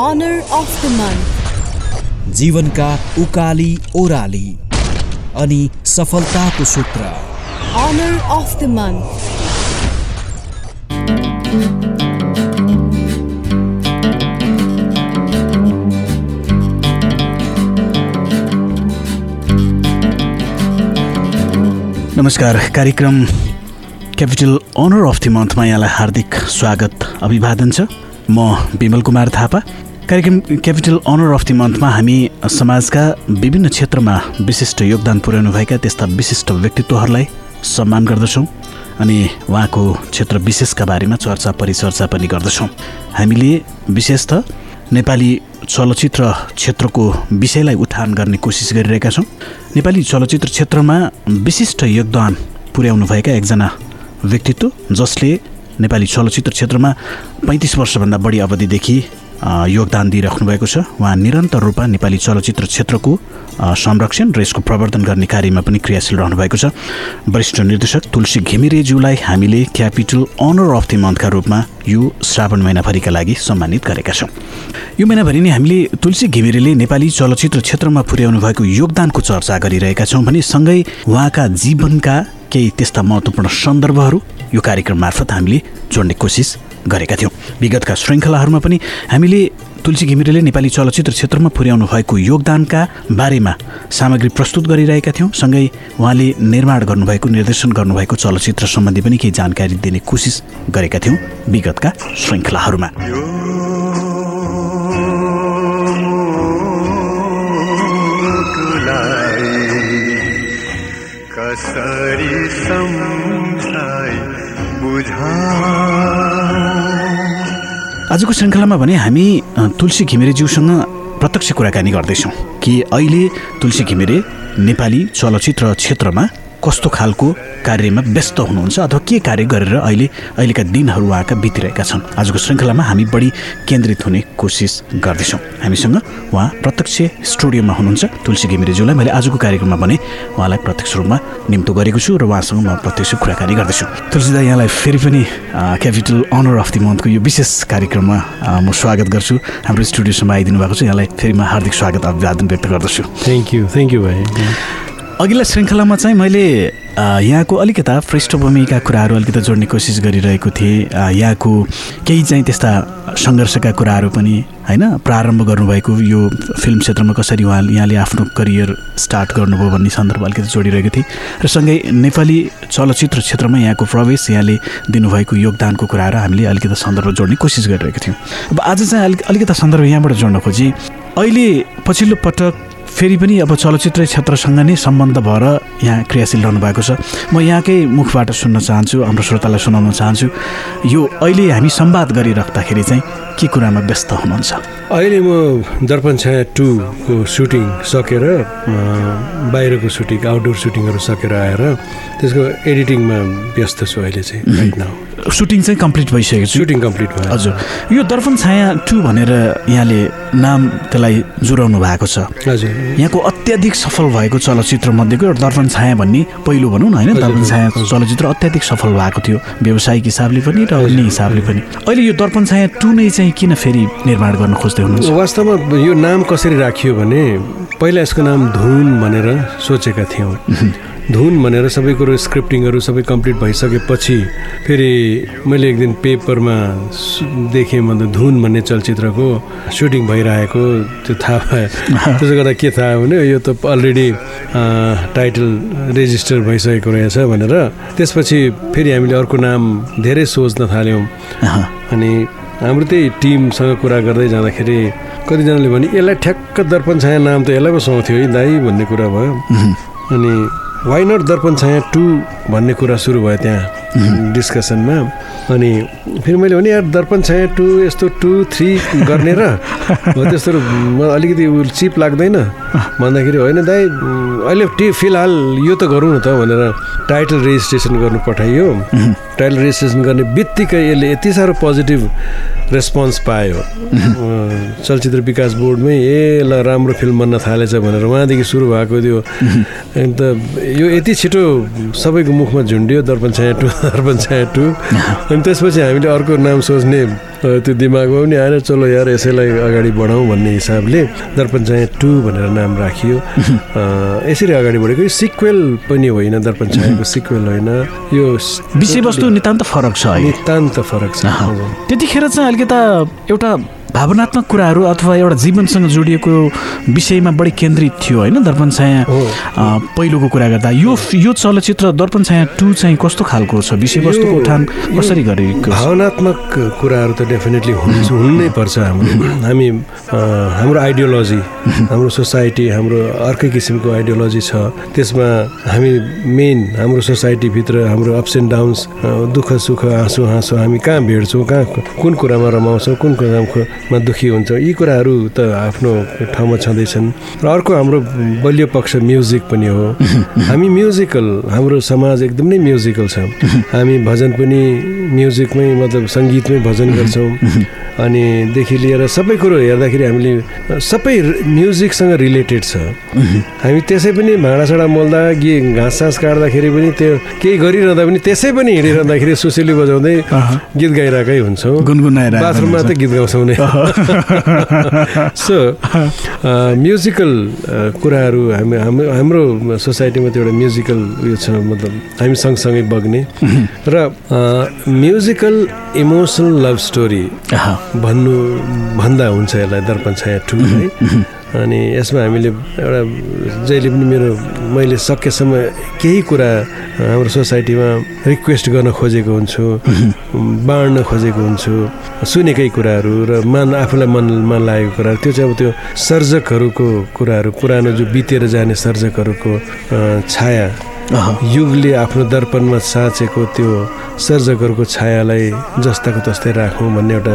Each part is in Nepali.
Honor of the Month. जीवनका उकाली ओह्राली अनि सफलताको सूत्र Honor of the Month. नमस्कार कार्यक्रम क्यापिटल अनर अफ दि मन्थमा यहाँलाई हार्दिक स्वागत अभिवादन छ म विमल कुमार थापा कार्यक्रम क्यापिटल अनर अफ दि मन्थमा हामी समाजका विभिन्न क्षेत्रमा विशिष्ट योगदान पुर्याउनुभएका त्यस्ता विशिष्ट व्यक्तित्वहरूलाई सम्मान गर्दछौँ अनि उहाँको क्षेत्र विशेषका बारेमा चर्चा परिचर्चा पनि गर्दछौँ। हामीले विशेषतः नेपाली चलचित्र क्षेत्रको विषयलाई उठान गर्ने कोसिस गरिरहेका छौँ। नेपाली चलचित्र क्षेत्रमा विशिष्ट योगदान पुर्याउनुभएका एकजना व्यक्तित्व जसले नेपाली चलचित्र क्षेत्रमा पैँतिस वर्षभन्दा बढी अवधिदेखि योगदान दिइराख्नु भएको छ। उहाँ निरन्तर रूपमा नेपाली चलचित्र क्षेत्रको संरक्षण र यसको प्रवर्धन गर्ने कार्यमा पनि क्रियाशील रहनु भएको छ। वरिष्ठ निर्देशक तुलसी घिमिरेज्यूलाई हामीले क्यापिटल अनर अफ द मन्थका रूपमा यो श्रावण महिनाभरिका लागि सम्मानित गरेका छौँ। यो महिनाभरि नै हामीले तुलसी घिमिरेले नेपाली चलचित्र क्षेत्रमा पुर्याउनु भएको योगदानको चर्चा गरिरहेका छौँ भने सँगै उहाँका जीवनका केही त्यस्ता महत्त्वपूर्ण सन्दर्भहरू यो कार्यक्रम मार्फत हामीले जोड्ने कोसिस गरेका थियौँ। विगतका श्रृङ्खलाहरूमा पनि हामीले तुलसी घिमिरेले नेपाली चलचित्र क्षेत्रमा पुर्याउनु भएको योगदानका बारेमा सामग्री प्रस्तुत गरिरहेका थियौँ। सँगै उहाँले निर्माण गर्नुभएको निर्देशन गर्नुभएको चलचित्र सम्बन्धी पनि केही जानकारी दिने कोसिस गरेका थियौँ विगतका श्रृङ्खलाहरूमा। कसरी बुझा आजको श्रृङ्खलामा भने हामी तुलसी घिमिरेज्यूसँग प्रत्यक्ष कुराकानी गर्दैछौँ कि अहिले तुलसी घिमिरे नेपाली चलचित्र क्षेत्रमा कस्तो खालको कार्यमा व्यस्त हुनुहुन्छ अथवा के कार्य गरेर अहिले अहिलेका दिनहरू उहाँका बितिरहेका छन्? आजको श्रृङ्खलामा हामी बढी केन्द्रित हुने कोसिस गर्दैछौँ। हामीसँग उहाँ प्रत्यक्ष स्टुडियोमा हुनुहुन्छ तुलसी घिमिरेज्यूलाई मैले आजको कार्यक्रममा भने उहाँलाई प्रत्यक्ष रूपमा निम्तो गरेको छु र उहाँसँग म प्रत्यक्ष कुराकानी गर्दैछु। तुलसी दा यहाँलाई फेरि पनि क्यापिटल अनर अफ दि मन्थको यो विशेष कार्यक्रममा म स्वागत गर्छु। हाम्रो स्टुडियोसम्म आइदिनु भएको छ। यहाँलाई फेरि म हार्दिक स्वागत अभिवादन व्यक्त गर्दछु। थ्याङ्क यू थ्याङ्क यू भाइ। अघिल्ला श्रृङ्खलामा चाहिँ मैले यहाँको अलिकता पृष्ठभूमिका कुराहरू अलिकति जोड्ने कोसिस गरिरहेको थिएँ। यहाँको केही चाहिँ त्यस्ता सङ्घर्षका कुराहरू पनि होइन प्रारम्भ गर्नुभएको यो फिल्म क्षेत्रमा कसरी उहाँ यहाँले आफ्नो करियर स्टार्ट गर्नुभयो भन्ने सन्दर्भ अलिकति जोडिरहेको थिएँ। र सँगै नेपाली चलचित्र क्षेत्रमा यहाँको प्रवेश यहाँले दिनुभएको योगदानको कुराहरू हामीले अलिकति सन्दर्भ जोड्ने कोसिस गरिरहेको थियौँ। अब आज चाहिँ अलिक अलिकता सन्दर्भ यहाँबाट जोड्न खोजेँ। अहिले पछिल्लो पटक फेरि पनि अब चलचित्र क्षेत्रसँग नै सम्बन्ध भएर यहाँ क्रियाशील रहनु भएको छ। म यहाँकै मुखबाट सुन्न चाहन्छु हाम्रो श्रोतालाई सुनाउन चाहन्छु। यो अहिले हामी संवाद गरिराख्दाखेरि चाहिँ के कुरामा व्यस्त हुनुहुन्छ? अहिले म दर्पण छाया टूको सुटिङ सकेर बाहिरको सुटिङ आउटडोर सुटिङहरू सकेर आएर त्यसको एडिटिङमा व्यस्त छु अहिले चाहिँ सुटिङ चाहिँ कम्प्लिट भइसकेको छु। सुटिङ कम्प्लिट भयो। हजुर। यो दर्पण छाया टू भनेर यहाँले नाम त्यसलाई जुराउनु भएको छ। हजुर। यहाँको अत्याधिक सफल भएको चलचित्र मध्येको एउटा दर्पण छाया भन्ने पहिलो भनौँ न होइन? दर्पण छाया। चलचित्र अत्याधिक सफल भएको थियो। व्यावसायिक हिसाबले पनि र अन्य हिसाबले पनि। अहिले यो दर्पण छाया टू नै चाहिँ किन फेरि निर्माण गर्न खोज्दै हुनुहुन्छ? वास्तवमा यो नाम कसरी राखियो भने पहिला यसको नाम धुन भनेर सोचेका थियौँ। धुन भनेर सबै कुरो स्क्रिप्टिङहरू सबै कम्प्लिट भइसकेपछि फेरि मैले एक दिन पेपरमा देखेँ मतलब धुन भन्ने चलचित्रको सुटिङ भइरहेको त्यो थाहा भयो त्यसो गर्दा के थाहा भने यो त अलरेडी टाइटल रेजिस्टर भइसकेको रहेछ भनेर। त्यसपछि फेरि हामीले अर्को नाम धेरै सोच्न थाल्यौँ। अनि हाम्रो त्यही टिमसँग कुरा गर्दै जाँदाखेरि कतिजनाले भने यसलाई ठ्याक्क दर्पण छाया नाम त यसलाई पो सुहाउँथ्यो है दाई भन्ने कुरा भयो। अनि वाइ नट दर्पण छाया टू भन्ने कुरा सुरु भयो त्यहाँ डिस्कसनमा अनि फेरि मैले भने यार दर्पण छाया टू यस्तो टू थ्री गर्ने र त्यस्तो अलिकति चिप लाग्दैन। भन्दाखेरि होइन दाइ अहिले टी फिलहाल यो त गरौँ न त भनेर टाइटल रेजिस्ट्रेसन गर्नु पठाइयो। टाइटल रेजिस्ट्रेसन गर्ने बित्तिकै यसले यति साह्रो पोजिटिभ रेस्पोन्स पायो। चलचित्र विकास बोर्डमै ए ल राम्रो फिल्म बन्न थालेछ भनेर उहाँदेखि सुरु भएको थियो। अन्त यो यति छिटो सबैको मुखमा झुन्डियो दर्पण छाया टू दर्पण छाया टू। अनि त्यसपछि हामीले अर्को नाम सोच्ने त्यो दिमागमा पनि आएन चलो यार यसैलाई अगाडि बढाउँ भन्ने हिसाबले दर्पण छाया टू भनेर नाम राखियो। यसरी अगाडि बढेको यो सिक्वेल पनि होइन दर्पण छायाको सिक्वेल होइन। यो विषयवस्तु नितान्त फरक छ नितान्त फरक छ। त्यतिखेर चाहिँ अलिकता एउटा भावनात्मक कुराहरू अथवा एउटा जीवनसँग जोडिएको विषयमा बढी केन्द्रित थियो होइन? दर्पण छाया पहिलोको कुरा गर्दा। यो यो चलचित्र दर्पण छाया टू चाहिँ कस्तो खालको छ? विषयवस्तुको उठान कसरी गरेको? भावनात्मक कुराहरू त डेफिनेटली हुनु हुनै पर्छ हाम्रो। हामी हाम्रो आइडियोलोजी हाम्रो सोसाइटी हाम्रो अर्कै किसिमको आइडियोलोजी छ। त्यसमा हामी मेन हाम्रो सोसाइटीभित्र हाम्रो अप्स एन्ड डाउन्स दुःख सुख आँसु हाँसो हामी कहाँ भेट्छौँ? कहाँ कुन कुरामा रमाउँछौँ? कुन कुरामा दुःखी हुन्छौँ। यी कुराहरू त आफ्नो ठाउँमा छँदैछन्। र अर्को हाम्रो बलियो पक्ष म्युजिक पनि हो। हामी म्युजिकल हाम्रो समाज एकदमै म्युजिकल छ। हामी भजन पनि म्युजिकमै मतलब सङ्गीतमै भजन गर्छौँ। अनि देखि लिएर सबै कुरो हेर्दाखेरि हामीले सबै म्युजिकसँग रिलेटेड छ। हामी त्यसै पनि भाँडासाँडा मोल्दा गे घाँस सास काट्दाखेरि पनि त्यो केही गरिरहँदा पनि त्यसै पनि हिँडिरहँदाखेरि सुसेली बजाउँदै गीत गाइरहेकै हुन्छौँ। गुनगुनाएर बाथरुममा त गीत गाउँछौँ नै। सो म्युजिकल कुराहरू हामी हाम्रो हाम्रो सोसाइटीमा त्यो एउटा म्युजिकल उयो छ मतलब हामी सँगसँगै बग्ने र म्युजिकल इमोसनल लभ स्टोरी भन्नु भन्दा हुन्छ यसलाई दर्पण छाया टु है अनि यसमा हामीले एउटा जहिले पनि मेरो मैले सकेसम्म केही कुरा हाम्रो सोसाइटीमा रिक्वेस्ट गर्न खोजेको हुन्छु बाँड्न खोजेको हुन्छु सुनेकै कुराहरू र मन आफूलाई मनमा लागेको कुराहरू त्यो चाहिँ अब त्यो सर्जकहरूको कुराहरू पुरानो जो बितेर जाने सर्जकहरूको छाया। युगले आफ्नो दर्पणमा साँचेको त्यो सर्जकहरूको छायालाई जस्ताको तस्तै राखौँ भन्ने एउटा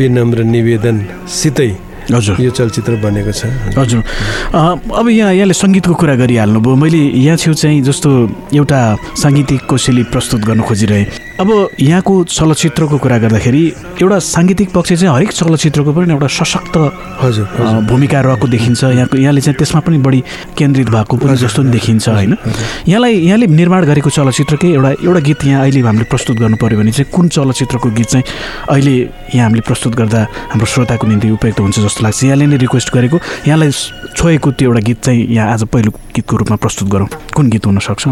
विनम्र निवेदनसितै हजुर। यो चलचित्र बनेको छ। हजुर। अब यहाँ यहाँले सङ्गीतको कुरा गरिहाल्नुभयो। मैले यहाँ छेउ चाहिँ जस्तो एउटा साङ्गीतिक कौशली प्रस्तुत गर्न खोजिरहेँ। अब यहाँको चलचित्रको कुरा गर्दाखेरि एउटा साङ्गीतिक पक्ष चाहिँ हरेक चलचित्रको पनि एउटा सशक्त हजुर भूमिका रहेको देखिन्छ। यहाँको यहाँले चाहिँ त्यसमा पनि बढी केन्द्रित भएको पनि जस्तो नि देखिन्छ होइन? यहाँलाई यहाँले निर्माण गरेको चलचित्रकै एउटा एउटा गीत यहाँ अहिले हामीले प्रस्तुत गर्नु पऱ्यो भने चाहिँ कुन चलचित्रको गीत चाहिँ अहिले यहाँ हामीले प्रस्तुत गर्दा हाम्रो श्रोताको निम्ति उपयुक्त हुन्छ जस्तो लाग्छ? यहाँले नै रिक्वेस्ट गरेको यहाँलाई छोएको त्यो एउटा गीत चाहिँ यहाँ आज पहिलो गीतको रूपमा प्रस्तुत गरौँ। कुन गीत हुनसक्छ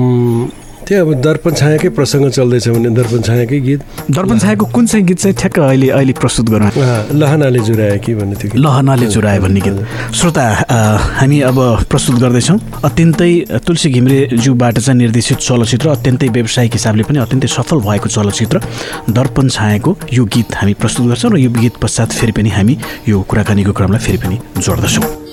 उम्, त्यो अब दर्पण छायाकै प्रसङ्ग चल्दैछ भने दर्पण छायाकै गीत। दर्पन छायाको कुन चाहिँ गीत चाहिँ ठ्याक्क अहिले अहिले प्रस्तुत गरौँ? लहनाले जुराए कि भन्ने थियो। लहनाले चुराए भन्ने गीत। श्रोता हामी अब प्रस्तुत गर्दैछौँ। अत्यन्तै तुलसी घिम्रेज्यूबाट चाहिँ निर्देशित चलचित्र अत्यन्तै व्यावसायिक हिसाबले पनि अत्यन्तै सफल भएको चलचित्र दर्पण छाएको यो गीत हामी प्रस्तुत गर्छौँ र यो गीत पश्चात फेरि पनि हामी यो कुराकानीको क्रमलाई फेरि पनि जोड्दछौँ।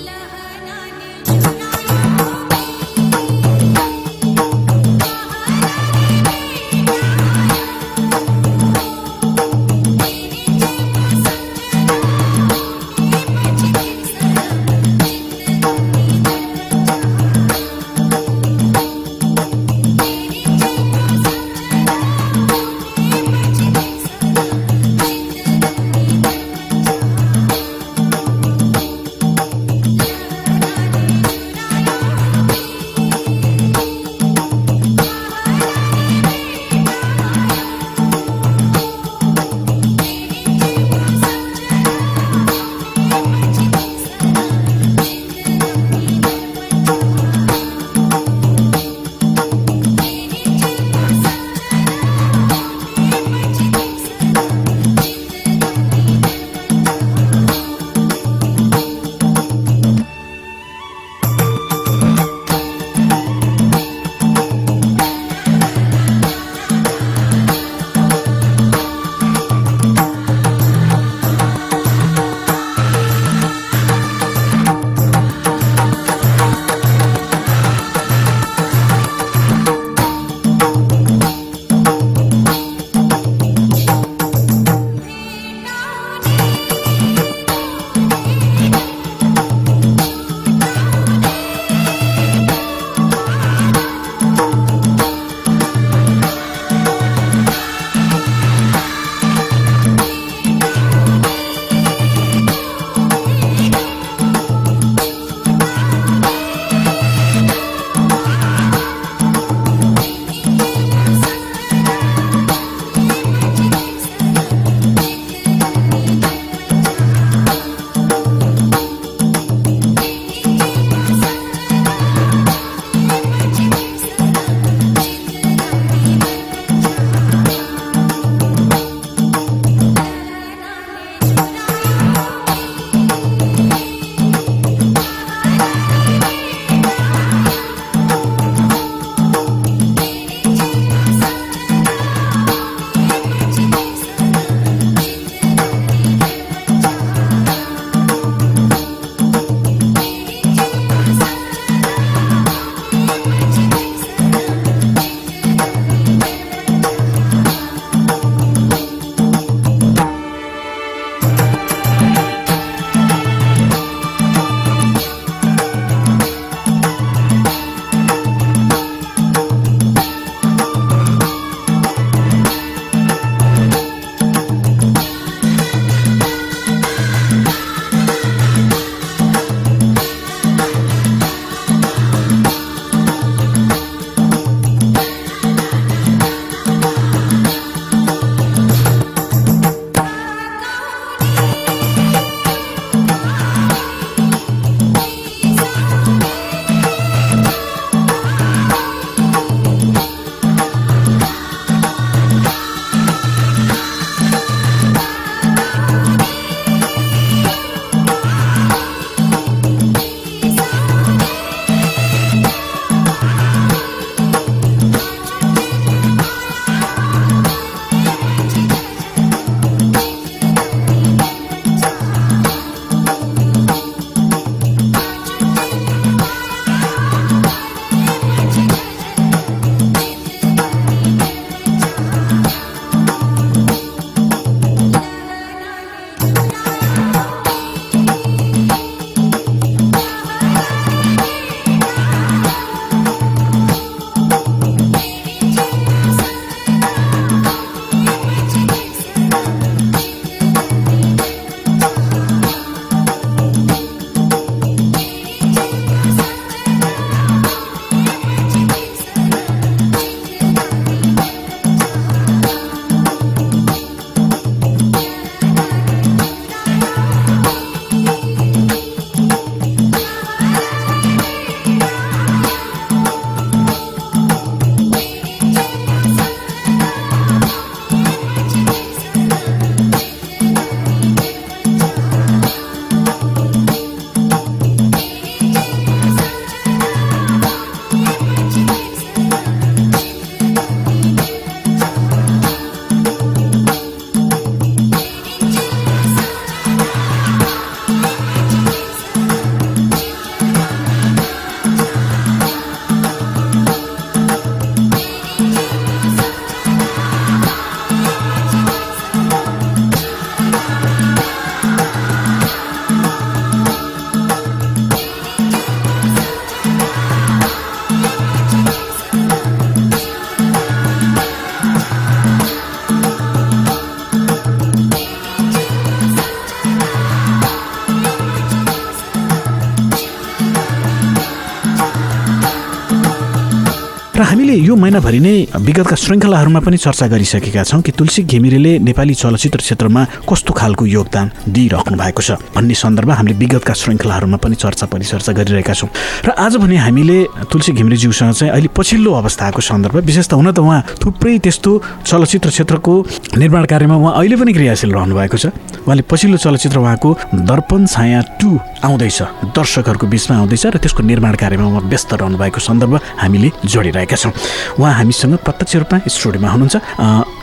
र हामीले यो महिनाभरि नै विगतका श्रृङ्खलाहरूमा पनि चर्चा गरिसकेका छौँ कि तुलसी घिमिरेले नेपाली चलचित्र क्षेत्रमा कस्तो खालको योगदान दिइराख्नु भएको छ भन्ने सन्दर्भ हामीले विगतका श्रृङ्खलाहरूमा पनि चर्चा परिचर्चा गरिरहेका छौँ। र आज भने हामीले तुलसी घिमिरेज्यूसँग चाहिँ अहिले पछिल्लो अवस्थाको सन्दर्भ विशेष त हुन त उहाँ थुप्रै त्यस्तो चलचित्र क्षेत्रको निर्माण कार्यमा उहाँ अहिले पनि क्रियाशील रहनु भएको छ। उहाँले पछिल्लो चलचित्र उहाँको दर्पण छाया टू आउँदैछ दर्शकहरूको बिचमा आउँदैछ र त्यसको निर्माण कार्यमा उहाँ व्यस्त रहनु भएको सन्दर्भ हामीले जोडिरहेका छौँ। उहाँ हामीसँग प्रत्यक्ष रूपमा स्टुडियोमा हुनुहुन्छ।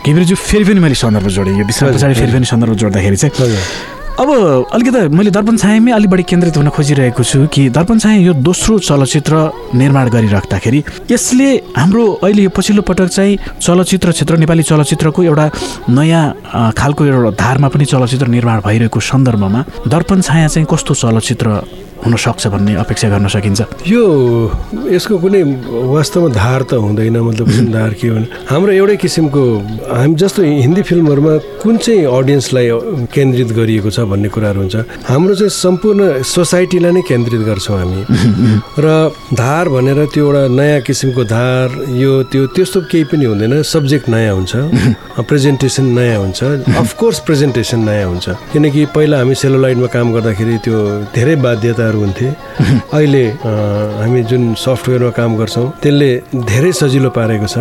घिमिरेज्यू फेरि पनि मैले सन्दर्भ जोडेँ। यो विश्राम पछाडि फेरि पनि सन्दर्भ जोड्दाखेरि चाहिँ अब अलिकति मैले दर्पण छायामै अलिक बढी केन्द्रित हुन खोजिरहेको छु कि दर्पण छाया यो दोस्रो चलचित्र निर्माण गरिराख्दाखेरि यसले हाम्रो अहिले यो पछिल्लो पटक चाहिँ चलचित्र क्षेत्र नेपाली चलचित्रको एउटा नयाँ खालको एउटा धारमा पनि चलचित्र निर्माण भइरहेको सन्दर्भमा दर्पण छाया चाहिँ कस्तो चलचित्र हुन सक्छ भन्ने अपेक्षा गर्न सकिन्छ। यो यसको कुनै वास्तवमा धार त हुँदैन मतलब धार के भने हाम्रो एउटै किसिमको हामी जस्तो हिन्दी फिल्महरूमा कुन चाहिँ अडियन्सलाई केन्द्रित गरिएको छ भन्ने कुराहरू हुन्छ। हाम्रो चाहिँ सम्पूर्ण सोसाइटीलाई नै केन्द्रित गर्छौँ हामी। र धार भनेर त्यो एउटा नयाँ किसिमको धार यो त्यो त्यस्तो केही पनि हुँदैन। सब्जेक्ट नयाँ हुन्छ। प्रेजेन्टेसन नयाँ हुन्छ। अफकोर्स प्रेजेन्टेसन नयाँ हुन्छ। किनकि पहिला हामी सेलोलाइटमा काम गर्दाखेरि त्यो धेरै बाध्यताहरू हुन्थे। अहिले हामी जुन सफ्टवेयरमा काम गर्छौँ त्यसले धेरै सजिलो पारेको छ।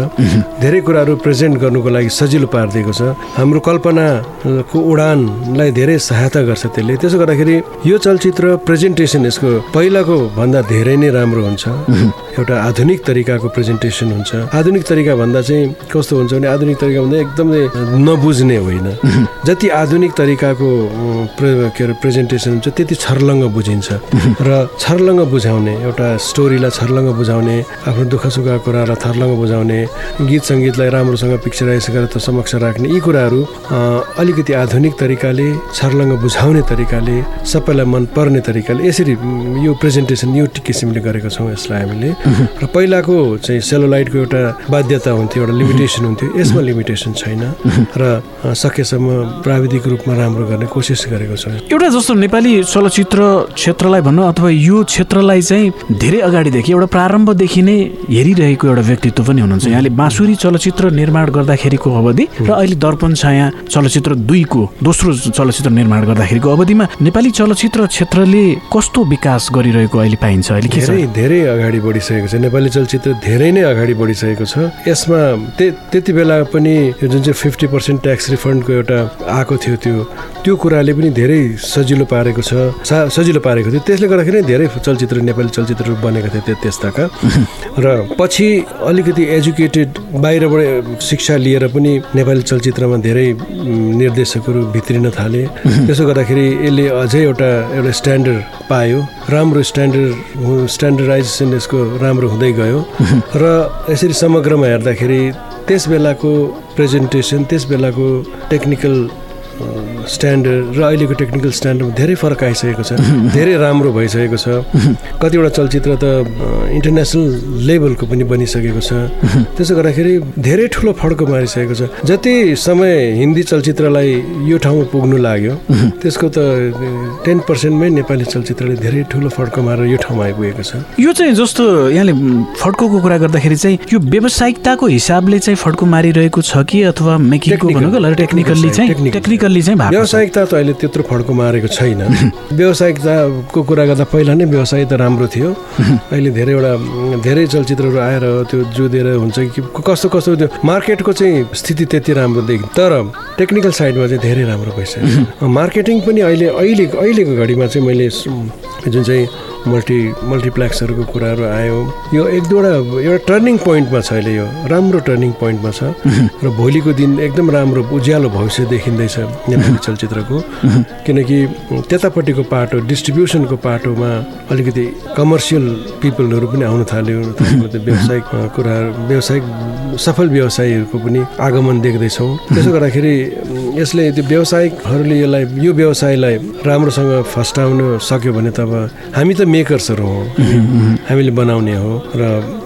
धेरै कुराहरू प्रेजेन्ट गर्नुको लागि सजिलो पारिदिएको छ। हाम्रो कल्पनाको उडानलाई धेरै सहायता गर्छ त्यसले। त्यसो गर्दाखेरि यो चलचित्र प्रेजेन्टेसन यसको पहिलाको भन्दा धेरै नै राम्रो हुन्छ। एउटा आधुनिक तरिकाको प्रेजेन्टेसन हुन्छ। आधुनिक तरिका भन्दा चाहिँ कस्तो हुन्छ भने आधुनिक तरिका भन्दा एकदमै नबुझ्ने होइन। जति आधुनिक तरिकाको के अरे प्रेजेन्टेसन हुन्छ त्यति छर्लङ्ग बुझिन्छ। र छर्लङ्ग बुझाउने एउटा स्टोरीलाई छर्लङ्ग बुझाउने आफ्नो दुःख सुखका कुरालाई छर्लङ्ग बुझाउने गीत सङ्गीतलाई राम्रोसँग पिक्चराइज गरेर त समक्ष राख्ने यी कुराहरू अँ, अलिकति आधुनिक तरिकाले छर्लङ्ग बुझाउने तरिकाले सबैलाई मन पर्ने तरिकाले यसरी यो प्रेजेन्टेसन यो किसिमले गरेको छौँ यसलाई हामीले। र पहिलाको चाहिँ सेलोलाइटको एउटा बाध्यता हुन्थ्यो एउटा लिमिटेसन हुन्थ्यो यसमा लिमिटेसन छैन। र सकेसम्म प्राविधिक रूपमा राम्रो गर्ने कोसिस गरेको छौँ। एउटा जस्तो नेपाली चलचित्र क्षेत्रलाई भनौँ अथवा यो क्षेत्रलाई चाहिँ धेरै अगाडिदेखि एउटा प्रारम्भदेखि नै हेरिरहेको एउटा व्यक्तित्व पनि हुनुहुन्छ। यहाँले बाँसुरी चलचित्र निर्माण गर्दाखेरिको अवधि र अहिले दर्पण छाया चलचित्र दुईको दोस्रो चलचित्र निर्माण गर्दाखेरिको अवधिमा नेपाली चलचित्र क्षेत्रले कस्तो विकास गरिरहेको अहिले पाइन्छ? अहिले के धेरै धेरै अगाडि बढिसकेको छ। नेपाली चलचित्र धेरै नै अगाडि बढिसकेको छ। यसमा त्यति बेला पनि जुन चाहिँ फिफ्टी पर्सेन्ट ट्याक्स रिफन्डको एउटा आएको थियो त्यो त्यो कुराले पनि धेरै सजिलो पारेको छ सा- सजिलो पारेको थियो। त्यसले गर्दाखेरि नै धेरै चलचित्र नेपाली चलचित्रहरू बनेका थिए त्यो त्यस्ताका। र पछि अलिकति एजुकेटेड बाहिरबाट शिक्षा लिएर पनि नेपाली चलचित्रमा धेरै निर्देशकहरू भित्रिन थाले। त्यसो गर्दाखेरि यसले अझै एउटा एउटा स्ट्यान्डर्ड पायो। राम्रो स्ट्यान्डर्ड स्ट्यान्डर्डाइजेसन यसको राम्रो हुँदै गयो। र यसरी समग्रमा हेर्दाखेरि त्यस बेलाको प्रेजेन्टेसन त्यस बेलाको टेक्निकल स्ट्यान्डर्ड र अहिलेको टेक्निकल स्ट्यान्डर्डमा धेरै फरक आइसकेको छ धेरै राम्रो भइसकेको छ कतिवटा चलचित्र त इन्टरनेसनल लेभलको पनि बनिसकेको छ त्यसो गर्दाखेरि धेरै ठुलो फड्को मारिसकेको छ जति समय हिन्दी चलचित्रलाई यो ठाउँमा पुग्नु लाग्यो त्यसको त टेन पर्सेन्टमै नेपाली चलचित्रले धेरै ठुलो फड्को मारेर यो ठाउँमा आइपुगेको छ यो चाहिँ जस्तो यहाँले फड्कोको कुरा गर्दाखेरि चाहिँ यो व्यावसायिकताको हिसाबले चाहिँ फड्को मारिरहेको छ कि अथवा मेकिङको. भनेको टेक्निकल्ली चाहिँ. टेक्निकल्ली चाहिँ। व्यावसायिकता त अहिले त्यत्रो फड्को मारेको छैन। व्यावसायिकताको कुरा गर्दा पहिला नै व्यवसाय त राम्रो थियो। अहिले धेरैवटा धेरै चलचित्रहरू आएर त्यो जोदेर हुन्छ कि कस्तो कस्तो त्यो मार्केटको चाहिँ स्थिति त्यति राम्रो देखि तर टेक्निकल साइडमा चाहिँ धेरै राम्रो भइसक्यो। छ मार्केटिङ पनि अहिले अहिले अहिलेको घडीमा चाहिँ मैले जुन चाहिँ मल्टी मल्टिप्लेक्सहरूको कुराहरू आयो। यो एक दुईवटा एउटा टर्निङ पोइन्टमा छ अहिले यो। राम्रो टर्निङ पोइन्टमा छ। र भोलिको दिन एकदम राम्रो उज्यालो भविष्य देखिँदैछ नेपाली चलचित्रको। किनकि त्यतापट्टिको पाटो डिस्ट्रिब्युसनको पाटोमा अलिकति कमर्सियल पिपलहरू पनि आउन थाल्यो। व्यावसायिक कुराहरू व्यावसायिक सफल व्यवसायीहरूको पनि आगमन देख्दैछौँ। त्यसो गर्दाखेरि यसले त्यो व्यवसायिकहरूले यसलाई यो व्यवसायलाई राम्रोसँग फस्टाउन सक्यो भने त अब हामी त मेकर्सहरू हौँ। हामीले बनाउने हो र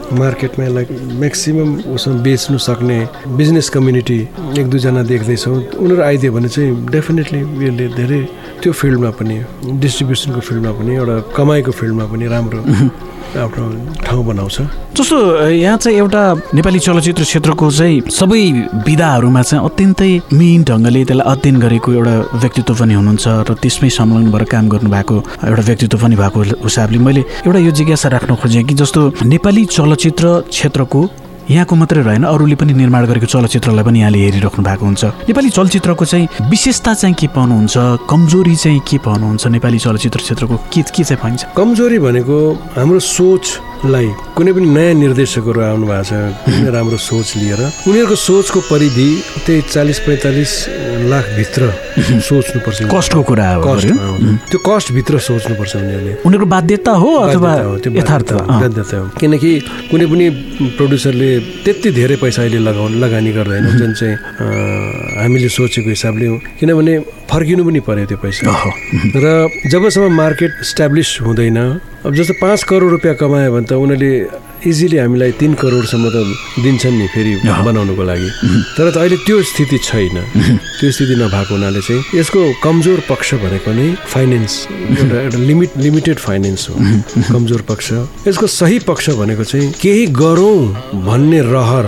मार्केटमा यसलाई म्याक्सिमम् उसमा बेच्नु सक्ने बिजनेस कम्युनिटी एक दुईजना देख्दैछौँ। उनीहरू आइदियो भने चाहिँ डेफिनेटली यसले धेरै त्यो फिल्डमा पनि डिस्ट्रिब्युसनको फिल्डमा पनि एउटा कमाइको फिल्डमा पनि राम्रो आफ्नो ठाउँ बनाउँछ। जस्तो यहाँ चाहिँ एउटा नेपाली चलचित्र क्षेत्रको चाहिँ सबै विधाहरूमा चाहिँ अत्यन्तै मिहिन ढङ्गले त्यसलाई अध्ययन गरेको एउटा व्यक्तित्व पनि हुनुहुन्छ र त्यसमै संलग्न भएर काम गर्नुभएको एउटा व्यक्तित्व पनि भएको हिसाबले मैले एउटा यो जिज्ञासा राख्न खोजेँ कि जस्तो नेपाली चलचित्र क्षेत्रको यहाँको मात्रै रहेन अरूले पनि निर्माण गरेको चलचित्रलाई पनि यहाँले हेरिराख्नु भएको हुन्छ। नेपाली चलचित्रको चाहिँ विशेषता चाहिँ के पाउनुहुन्छ? कमजोरी चाहिँ के पाउनुहुन्छ नेपाली चलचित्र क्षेत्रको के के चाहिँ पाइन्छ कमजोरी भनेको हाम्रो सोचलाई कुनै पनि नयाँ निर्देशकहरू आउनु भएको छ कुनै राम्रो सोच लिएर उनीहरूको सोचको परिधि त्यही चालिस पैँतालिस लाखभित्र सोच्नुपर्छ। कस्टको कुरा हो? त्यो कस्टभित्र सोच्नुपर्छ उनीहरूले। उनीहरूको बाध्यता हो अथवा बाध्यता हो, यथार्थ बाध्यता किनकि कुनै पनि प्रड्युसरले त्यति धेरै पैसा अहिले लगाउ लगानी गर्दैन जुन चाहिँ हामीले सोचेको हिसाबले हो। किनभने फर्किनु पनि पर्यो त्यो पैसा। र जबसम्म मार्केट इस्टाब्लिस हुँदैन अब जस्तो पाँच करोड रुपियाँ कमायो भने त उनीहरूले इजिली हामीलाई तिन करोडसम्म त दिन्छन् नि फेरि बनाउनुको लागि। तर त अहिले त्यो स्थिति छैन। त्यो स्थिति नभएको हुनाले चाहिँ यसको कमजोर पक्ष भनेको नै फाइनेन्स एउटा एउटा लिमिट लिमिटेड फाइनेन्स हो। कमजोर पक्ष। यसको सही पक्ष भनेको चाहिँ केही गरौँ भन्ने रहर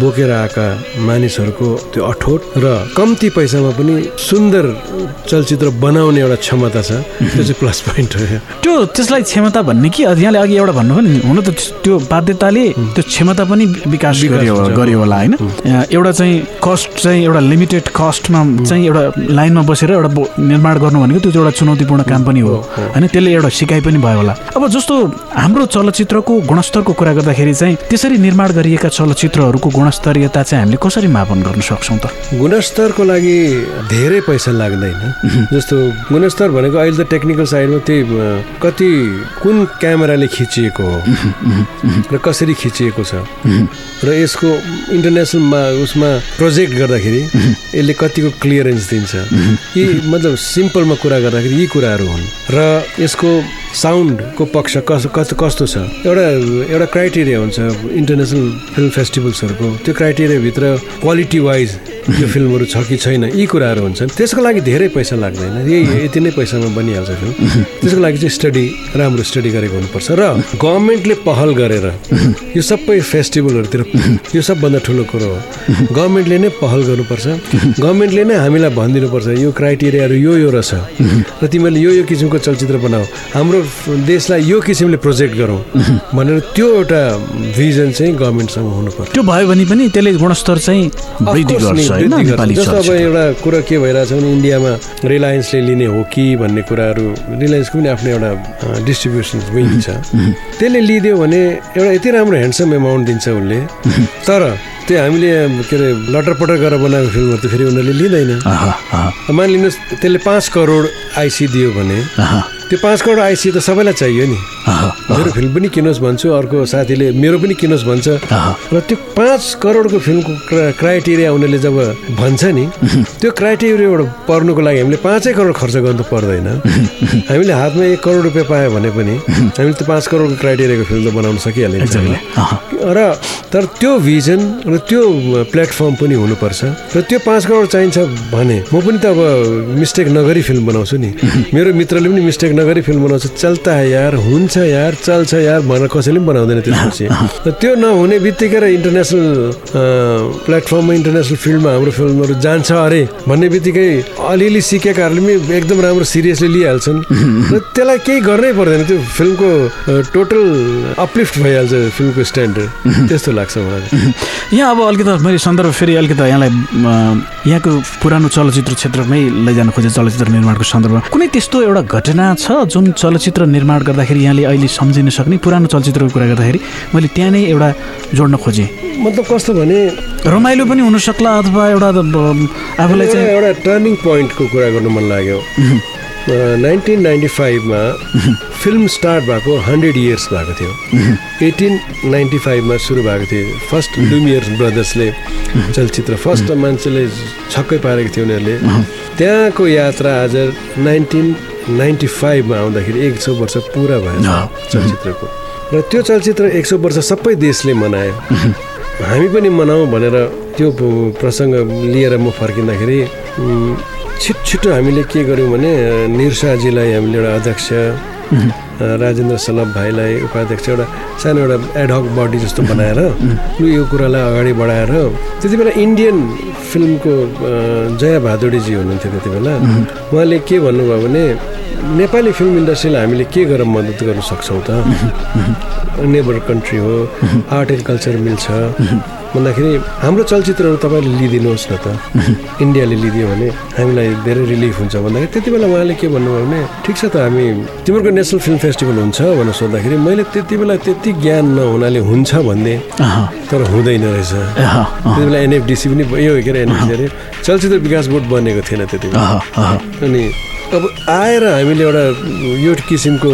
बोकेर आएका मानिसहरूको त्यो अठोट र कम्ती पैसामा पनि सुन्दर चलचित्र बनाउने एउटा क्षमता छ। त्यो चाहिँ प्लस पोइन्ट हो। त्यो त्यसलाई क्षमता भन्ने कि? यहाँले अघि एउटा भन्नुभयो नि हुन त त्यो बाध्यताले त्यो क्षमता पनि विकास गर्यो। गर्यो होला होइन? एउटा चाहिँ कस्ट चाहिँ एउटा लिमिटेड कस्टमा चाहिँ एउटा लाइनमा बसेर एउटा निर्माण गर्नु भनेको त्यो चाहिँ एउटा चुनौतीपूर्ण काम पनि हो। होइन त्यसले एउटा सिकाइ पनि भयो होला। अब जस्तो हाम्रो चलचित्रको गुणस्तरको कुरा गर्दाखेरि चाहिँ त्यसरी निर्माण गरिएका चलचित्रहरूको गुणस्तरीयता चाहिँ हामीले कसरी मापन गर्न सक्छौँ त? गुणस्तरको लागि धेरै पैसा लाग्दैन। जस्तो गुणस्तर भनेको अहिले त टेक्निकल साइडमा त्यही कति कुन क्यामेराले खिचिएको हो? र कसरी खिचिएको छ? र यसको इन्टरनेसनलमा उसमा प्रोजेक्ट गर्दाखेरि यसले कतिको क्लियरेन्स दिन्छ? यी मतलब सिम्पलमा कुरा गर्दाखेरि यी कुराहरू हुन्। र यसको साउन्डको पक्ष कस कस्तो कस्तो छ? एउटा एउटा क्राइटेरिया हुन्छ इन्टरनेसनल फिल्म फेस्टिभल्सहरूको। त्यो क्राइटेरियाभित्र क्वालिटी वाइज यो फिल्महरू छ कि छैन यी कुराहरू हुन्छन्। त्यसको लागि धेरै पैसा लाग्दैन। यही यति नै पैसामा बनिहाल्छ फिल्म। त्यसको लागि चाहिँ स्टडी राम्रो स्टडी गरेको हुनुपर्छ। र गभर्मेन्टले पहल गरेर यो सबै फेस्टिभलहरूतिर यो सबभन्दा ठुलो कुरो हो। गभर्मेन्टले नै पहल गर्नुपर्छ। गभर्मेन्टले नै हामीलाई भनिदिनुपर्छ यो क्राइटेरियाहरू यो यो रहेछ। र तिमीले यो यो किसिमको चलचित्र बनाऊ। हाम्रो देशलाई यो किसिमले प्रोजेक्ट गरौँ भनेर त्यो एउटा भिजन चाहिँ गभर्मेन्टसँग हुनुपर्छ। त्यो भयो भने पनि त्यसले गुणस्तर चाहिँ वृद्धि गर्छ। होइन। नेपाली जस्तो अब एउटा कुरा के भइरहेछ भने इन्डियामा रिलायन्सले लिने हो कि भन्ने कुराहरू रिलायन्सको पनि आफ्नो एउटा डिस्ट्रिब्युसन विङ छ। त्यसले लिइदियो भने एउटा यति राम्रो ह्यान्डसम एमाउन्ट दिन्छ उसले। तर त्यो हामीले के अरे लटरपटर गरेर बनाएको फिल्महरू त फेरि उनीहरूले लिँदैन। मानिलिनुहोस् त्यसले पाँच करोड आइसी दियो भने त्यो पाँच करोड आइसी त सबैलाई चाहियो नि। मेरो फिल्म पनि किनोस् भन्छु अर्को साथीले मेरो पनि किनोस् भन्छ। र त्यो पाँच करोडको फिल्मको क्रा- क्राइटेरिया उनीहरूले जब भन्छ नि त्यो क्राइटेरियाबाट पर्नुको लागि हामीले पाँचै करोड खर्च गर्नु पर्दैन। हामीले हातमा एक करोड रुपियाँ पायो भने पनि हामीले त्यो पाँच करोडको क्राइटेरियाको फिल्म त बनाउन. आहा। र तर त्यो भिजन र त्यो प्लेटफर्म पनि हुनुपर्छ। र त्यो पाँच करोड चाहिन्छ भने म पनि त अब मिस्टेक नगरी फिल्म बनाउँछु नि। मेरो मित्रले पनि मिस्टेक नगरी फिल्म बनाउँछ। चल्ता है यार हुन्छ यार चल्छ यार भनेर कसैले पनि बनाउँदैन त्यसपछि र त्यो नहुने बित्तिकै र इन्टरनेसनल प्लेटफर्ममा इन्टरनेसनल फिल्डमा हाम्रो फिल्महरू जान्छ अरे भन्ने बित्तिकै अलिअलि सिकेकाहरूले पनि एकदम राम्रो सिरियसली लिइहाल्छन्। र त्यसलाई केही गर्नै पर्दैन। त्यो फिल्मको टोटल अपलिफ्ट भइहाल्छ फिल्मको स्ट्यान्डर्ड त्यस्तो लाग्छ मलाई। यहाँ अब अलिकति मैले सन्दर्भ फेरि अलिकति यहाँलाई यहाँको पुरानो चलचित्र क्षेत्रमै लैजान खोजे चलचित्र निर्माणको सन्दर्भमा। कुनै त्यस्तो एउटा घटना छ जुन चलचित्र निर्माण गर्दाखेरि यहाँले अहिले सम्झिन सक्ने? पुरानो चलचित्रको कुरा गर्दाखेरि मैले त्यहाँ नै एउटा जोड्न खोजेँ। मतलब कस्तो भने रमाइलो पनि हुनसक्ला अथवा एउटा आफूलाई चाहिँ एउटा टर्निङ पोइन्टको कुरा गर्नु मन लाग्यो। नाइन्टिन नाइन्टी फाइभमा फिल्म स्टार्ट भएको हन्ड्रेड इयर्स भएको थियो। एटिन नाइन्टी फाइभमा सुरु भएको थियो। फर्स्ट लुमियर्स ब्रदर्सले चलचित्र। फर्स्ट मान्छेले छक्कै पारेको थियो उनीहरूले। त्यहाँको यात्रा आज नाइन्टिन नाइन्टी फाइभमा आउँदाखेरि एक सौ वर्ष पुरा भयो चलचित्रको। र त्यो चलचित्र एक सौ वर्ष सबै देशले मनायो। हामी पनि मनाउँ भनेर त्यो प्रसङ्ग लिएर म फर्किँदाखेरि छिट छिटो हामीले के गर्यौँ भने निरसाजीलाई हामीले एउटा अध्यक्ष राजेन्द्र सलभ भाइलाई उपाध्यक्ष एउटा सानो एउटा एडहक बडी जस्तो बनाएर लु यो कुरालाई अगाडि बढाएर त्यति बेला इन्डियन फिल्मको जया भादुडीजी हुनुहुन्थ्यो त्यति बेला। उहाँले के भन्नुभयो भने नेपाली फिल्म इन्डस्ट्रीलाई हामीले के गरेर मद्दत गर्न सक्छौँ त? नेबर कन्ट्री हो आर्ट एन्ड कल्चर मिल्छ। भन्दाखेरि हाम्रो चलचित्रहरू तपाईँले लिइदिनुहोस् न त। इन्डियाले लिदियो भने हामीलाई धेरै रिलिफ हुन्छ भन्दाखेरि त्यति बेला उहाँले के भन्नुभयो भने ठिक छ त हामी तिमीहरूको नेसनल फिल्म फेस्टिभल हुन्छ भनेर सोद्धाखेरि मैले त्यति बेला त्यति ज्ञान नहुनाले हुन्छ भन्ने तर हुँदैन रहेछ। त्यति बेला एनएफडिसी पनि यो के अरे एनएफडिसी अरे चलचित्र विकास बोर्ड बनेको थिएन त्यति बेला। अनि अब आएर हामीले एउटा यो किसिमको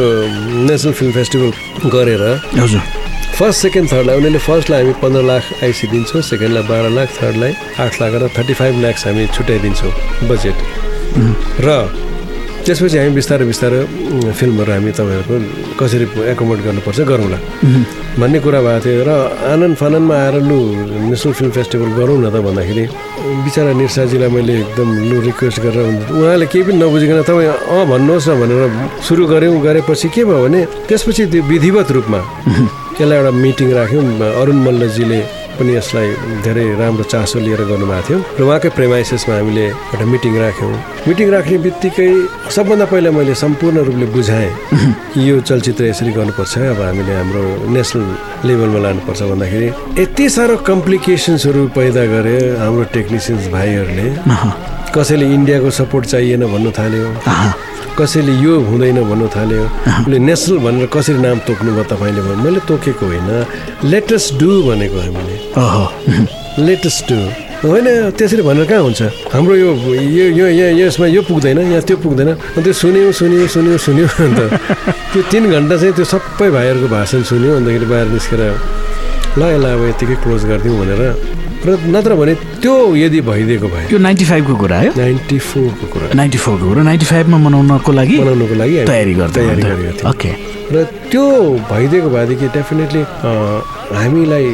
नेसनल फिल्म फेस्टिभल गरेर हजुर। फर्स्ट सेकेन्ड थर्डलाई उनीहरूले फर्स्टलाई हामी पन्ध्र लाख आइसी दिन्छौँ सेकेन्डलाई बाह्र लाख थर्डलाई आठ लाख र थर्टी फाइभ ल्याक्स हामी छुट्याइदिन्छौँ बजेट। र त्यसपछि हामी बिस्तारै बिस्तारै फिल्महरू हामी तपाईँहरूको कसरी एकोमोड गर्नुपर्छ गरौँला। भन्ने कुरा भएको थियो र आनन्द फाननमा आएर लु नेसनल फिल्म फेस्टिभल गरौँ न त भन्दाखेरि बिचरा निरसाजीलाई मैले एकदम लु रिक्वेस्ट गरेर उहाँले केही पनि नबुझिकन तपाईँ अँ भन्नुहोस् न भनेर सुरु गऱ्यौँ गरेपछि के भयो भने त्यसपछि त्यो विधिवत रूपमा यसलाई एउटा मिटिङ राख्यौँ अरुण मल्लजीले पनि यसलाई धेरै राम्रो चासो लिएर गर्नुभएको थियो र उहाँकै प्रेमाइसेसमा हामीले एउटा मिटिङ राख्यौँ। मिटिङ राख्ने बित्तिकै सबभन्दा पहिला मैले सम्पूर्ण रूपले बुझाएँ कि यो चलचित्र यसरी गर्नुपर्छ अब हामीले हाम्रो नेसनल लेभलमा लानुपर्छ भन्दाखेरि। यति साह्रो कम्प्लिकेसन्सहरू पैदा गरे हाम्रो टेक्निसियन्स भाइहरूले कसैले इन्डियाको सपोर्ट चाहिएन भन्नु थाल्यो। कसैले यो हुँदैन भन्नु थाल्यो। उसले नेसनल भनेर कसरी नाम तोक्नुभयो तपाईँले भन्नु मैले तोकेको होइन। लेटेस्ट डु भनेको हामीले लेटेस्ट डु होइन त्यसरी भनेर कहाँ हुन्छ? हाम्रो यो यो यो यहाँ यसमा यो पुग्दैन यहाँ त्यो पुग्दैन। अन्त त्यो सुन्यौँ सुन्यौँ सुन्यौँ सुन्यौँ अन्त त्यो तिन घन्टा चाहिँ त्यो सबै भाइहरूको भाषण सुन्यौँ। अन्तखेरि बाहिर निस्केर ल यसलाई अब यतिकै क्लोज गरिदिउँ भनेर र नत्र भने त्यो यदि भइदिएको भए। यो नाइन्टी फाइभको कुरा हो नाइन्टी फोरको कुरा। नाइन्टी फोरको कुरा नाइन्टी फाइभमा मनाउनको लागि बनाउनुको लागि तयारी गर्दै तयारी हुनुहुन्थ्यो। गरेका थियौँ। ओके। र त्यो भइदिएको भएदेखि डेफिनेटली हामीलाई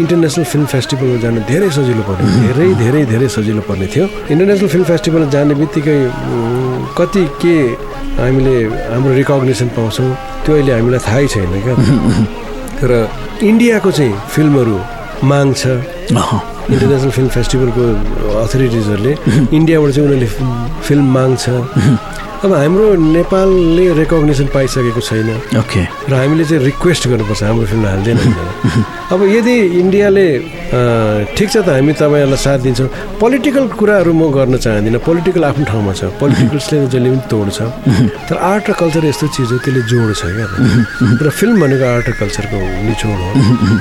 इन्टरनेसनल फिल्म फेस्टिभलमा जानु धेरै सजिलो पर्ने धेरै धेरै धेरै सजिलो पर्ने थियो। इन्टरनेसनल फिल्म फेस्टिभल जाने बित्तिकै कति के हामीले हाम्रो रिकग्नेसन पाउँछौँ त्यो अहिले हामीलाई थाहै छैन क्या। र इन्डियाको चाहिँ फिल्महरू माग छ इन्टरनेसनल फिल्म फेस्टिभलको अथोरिटिजहरूले इन्डियाबाट चाहिँ उनीहरूले फिल्म माग्छ। अब हाम्रो नेपालले रेकग्नेसन पाइसकेको छैन। ओके र हामीले चाहिँ रिक्वेस्ट गर्नुपर्छ हाम्रो फिल्म हाल्दैन। अब यदि इन्डियाले ठिक छ त हामी तपाईँहरूलाई साथ दिन्छौँ। पोलिटिकल कुराहरू म गर्न चाहदिनँ। पोलिटिकल आफ्नो ठाउँमा छ। पोलिटिकल्सले जसले पनि तोड्छ। तर आर्ट र कल्चर यस्तो चिज हो त्यसले जोड्छ क्या। र फिल्म भनेको आर्ट र कल्चरको निचोड हो।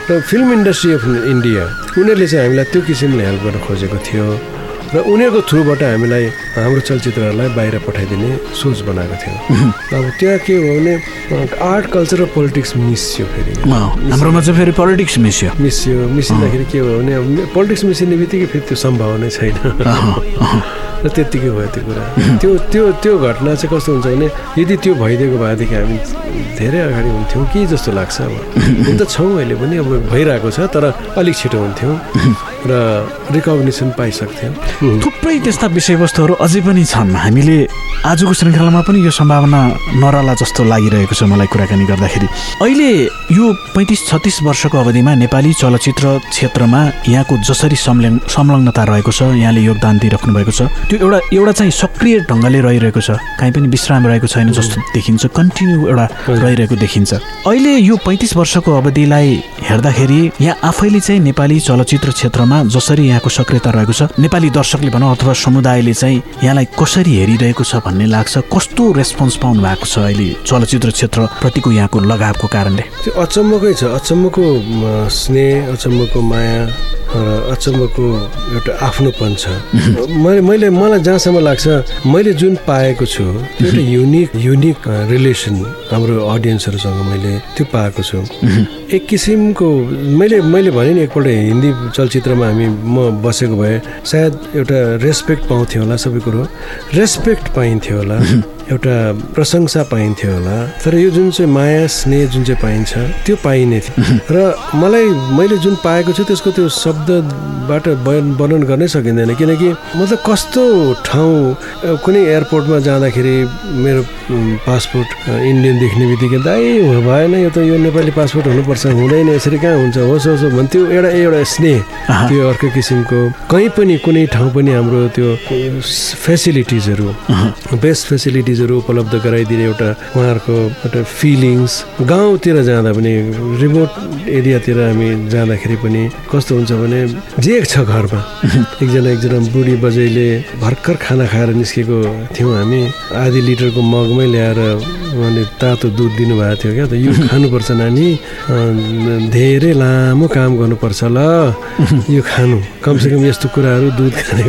र फिल्म इन्डस्ट्री अफ इन्डिया उनीहरूले चाहिँ हामीलाई त्यो किसिमले हेल्प गर्न खोजेको थियो। र उनीहरूको थ्रुबाट हामीलाई हाम्रो चलचित्रहरूलाई बाहिर पठाइदिने सोच बनाएको थियो। अब त्यहाँ के हो भने आर्ट कल्चर र पोलिटिक्स मिसियो फेरि। हाम्रोमा चाहिँ फेरि पोलिटिक्स मिस्यो। मिसियो मिसिँदाखेरि के भयो भने पोलिटिक्स मिसिने बित्तिकै फेरि त्यो सम्भावनै छैन। र त्यत्तिकै भयो त्यो कुरा। त्यो त्यो त्यो घटना चाहिँ कस्तो हुन्छ भने यदि त्यो भइदिएको भएदेखि हामी धेरै अगाडि हुन्थ्यौँ कि जस्तो लाग्छ अब? त छौँ अहिले पनि अब भइरहेको छ तर अलिक छिटो हुन्थ्यौँ। र रिकग्निसन पाइसक्थ्यौँ। थुप्रै त्यस्ता विषयवस्तुहरू अझै पनि छन्। हामीले आजको श्रृङ्खलामा पनि यो सम्भावना नरला जस्तो लागिरहेको छ मलाई कुराकानी गर्दाखेरि। अहिले यो पैँतिस छत्तिस वर्षको अवधिमा नेपाली चलचित्र क्षेत्रमा यहाँको जसरी संलग्न संलग्नता रहेको छ यहाँले योगदान दिइराख्नु भएको छ त्यो एउटा एउटा चाहिँ सक्रिय ढङ्गले रहिरहेको छ। काहीँ पनि विश्राम रहेको छैन जस्तो देखिन्छ कन्टिन्यू एउटा रहिरहेको देखिन्छ। अहिले यो पैँतिस वर्षको अवधिलाई हेर्दाखेरि यहाँ आफैले चाहिँ नेपाली चलचित्र क्षेत्रमा जसरी यहाँको सक्रियता रहेको छ नेपाली दर्शकले भनौँ अथवा समुदायले चाहिँ यहाँलाई कसरी हेरिरहेको छ भन्ने लाग्छ। कस्तो रेस्पोन्स पाउनु भएको छ अहिले चलचित्र क्षेत्रप्रतिको यहाँको लगावको कारणले? त्यो अचम्मकै छ। अचम्मको स्नेह अचम्मको माया अचम्मको एउटा आफ्नोपन छ। मैले मैले मलाई जहाँसम्म लाग्छ मैले जुन पाएको छु त्यो एउटा युनिक युनिक रिलेसन हाम्रो अडियन्सहरूसँग मैले त्यो पाएको छु। एक किसिमको मैले मैले भने नि एकपल्ट हिन्दी चलचित्र क्षेत्रमा हामी म बसेको भए सायद एउटा रेस्पेक्ट पाउँथ्यो होला सबै कुरो। रेस्पेक्ट पाइन्थ्यो होला। एउटा प्रशंसा पाइन्थ्यो होला। तर यो जुन चाहिँ माया स्नेह जुन चाहिँ पाइन्छ त्यो पाइने थियो। र मलाई मैले जुन पाएको छु त्यसको त्यो शब्दबाट बयान वर्णन गर्नै सकिँदैन। किनकि मतलब कस्तो ठाउँ कुनै एयरपोर्टमा जाँदाखेरि मेरो पासपोर्ट इन्डियन देख्ने बित्तिकै दाइ भएन यो त यो नेपाली पासपोर्ट हुनुपर्छ हुँदैन यसरी कहाँ हुन्छ? होस् होस् भन्थ्यो एउटा एउटा स्नेह। त्यो अर्कै किसिमको कहीँ पनि कुनै ठाउँ पनि हाम्रो त्यो फेसिलिटिजहरू बेस्ट फेसिलिटिजहरू उपलब्ध गराइदिने एउटा उहाँहरूको एउटा फिलिङ्स गाउँतिर जाँदा पनि रिमोट एरियातिर हामी जाँदाखेरि पनि कस्तो हुन्छ भने जे छ घरमा। एकजना एकजना बुढी बजैले भर्खर खाना खाएर निस्केको थियौँ हामी। आधी लिटरको मगमै ल्याएर उहाँले तातो दुध दिनुभएको थियो क्या त। यो खानुपर्छ नानी। धेरै लामो काम गर्नुपर्छ ल। यो खानु। कमसेकम यस्तो कुराहरू दुध खाने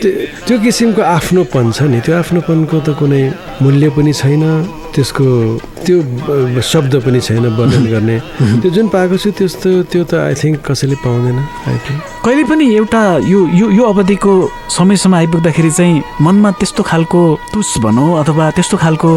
त्यो त्यो किसिमको आफ्नोपन छ नि। त्यो आफ्नोपनको त कुनै मूल्य पनि छैन। त्यसको त्यो शब्द पनि छैन वर्णन गर्ने। त्यो जुन पाएको छु त्यस्तो त्यो त आई थिङ्क कसैले पाउँदैन आई थिङ्क कहिले पनि एउटा यो यो यो अवधिको समयसम्म आइपुग्दाखेरि चाहिँ मनमा त्यस्तो खालको तुस भनौँ अथवा त्यस्तो खालको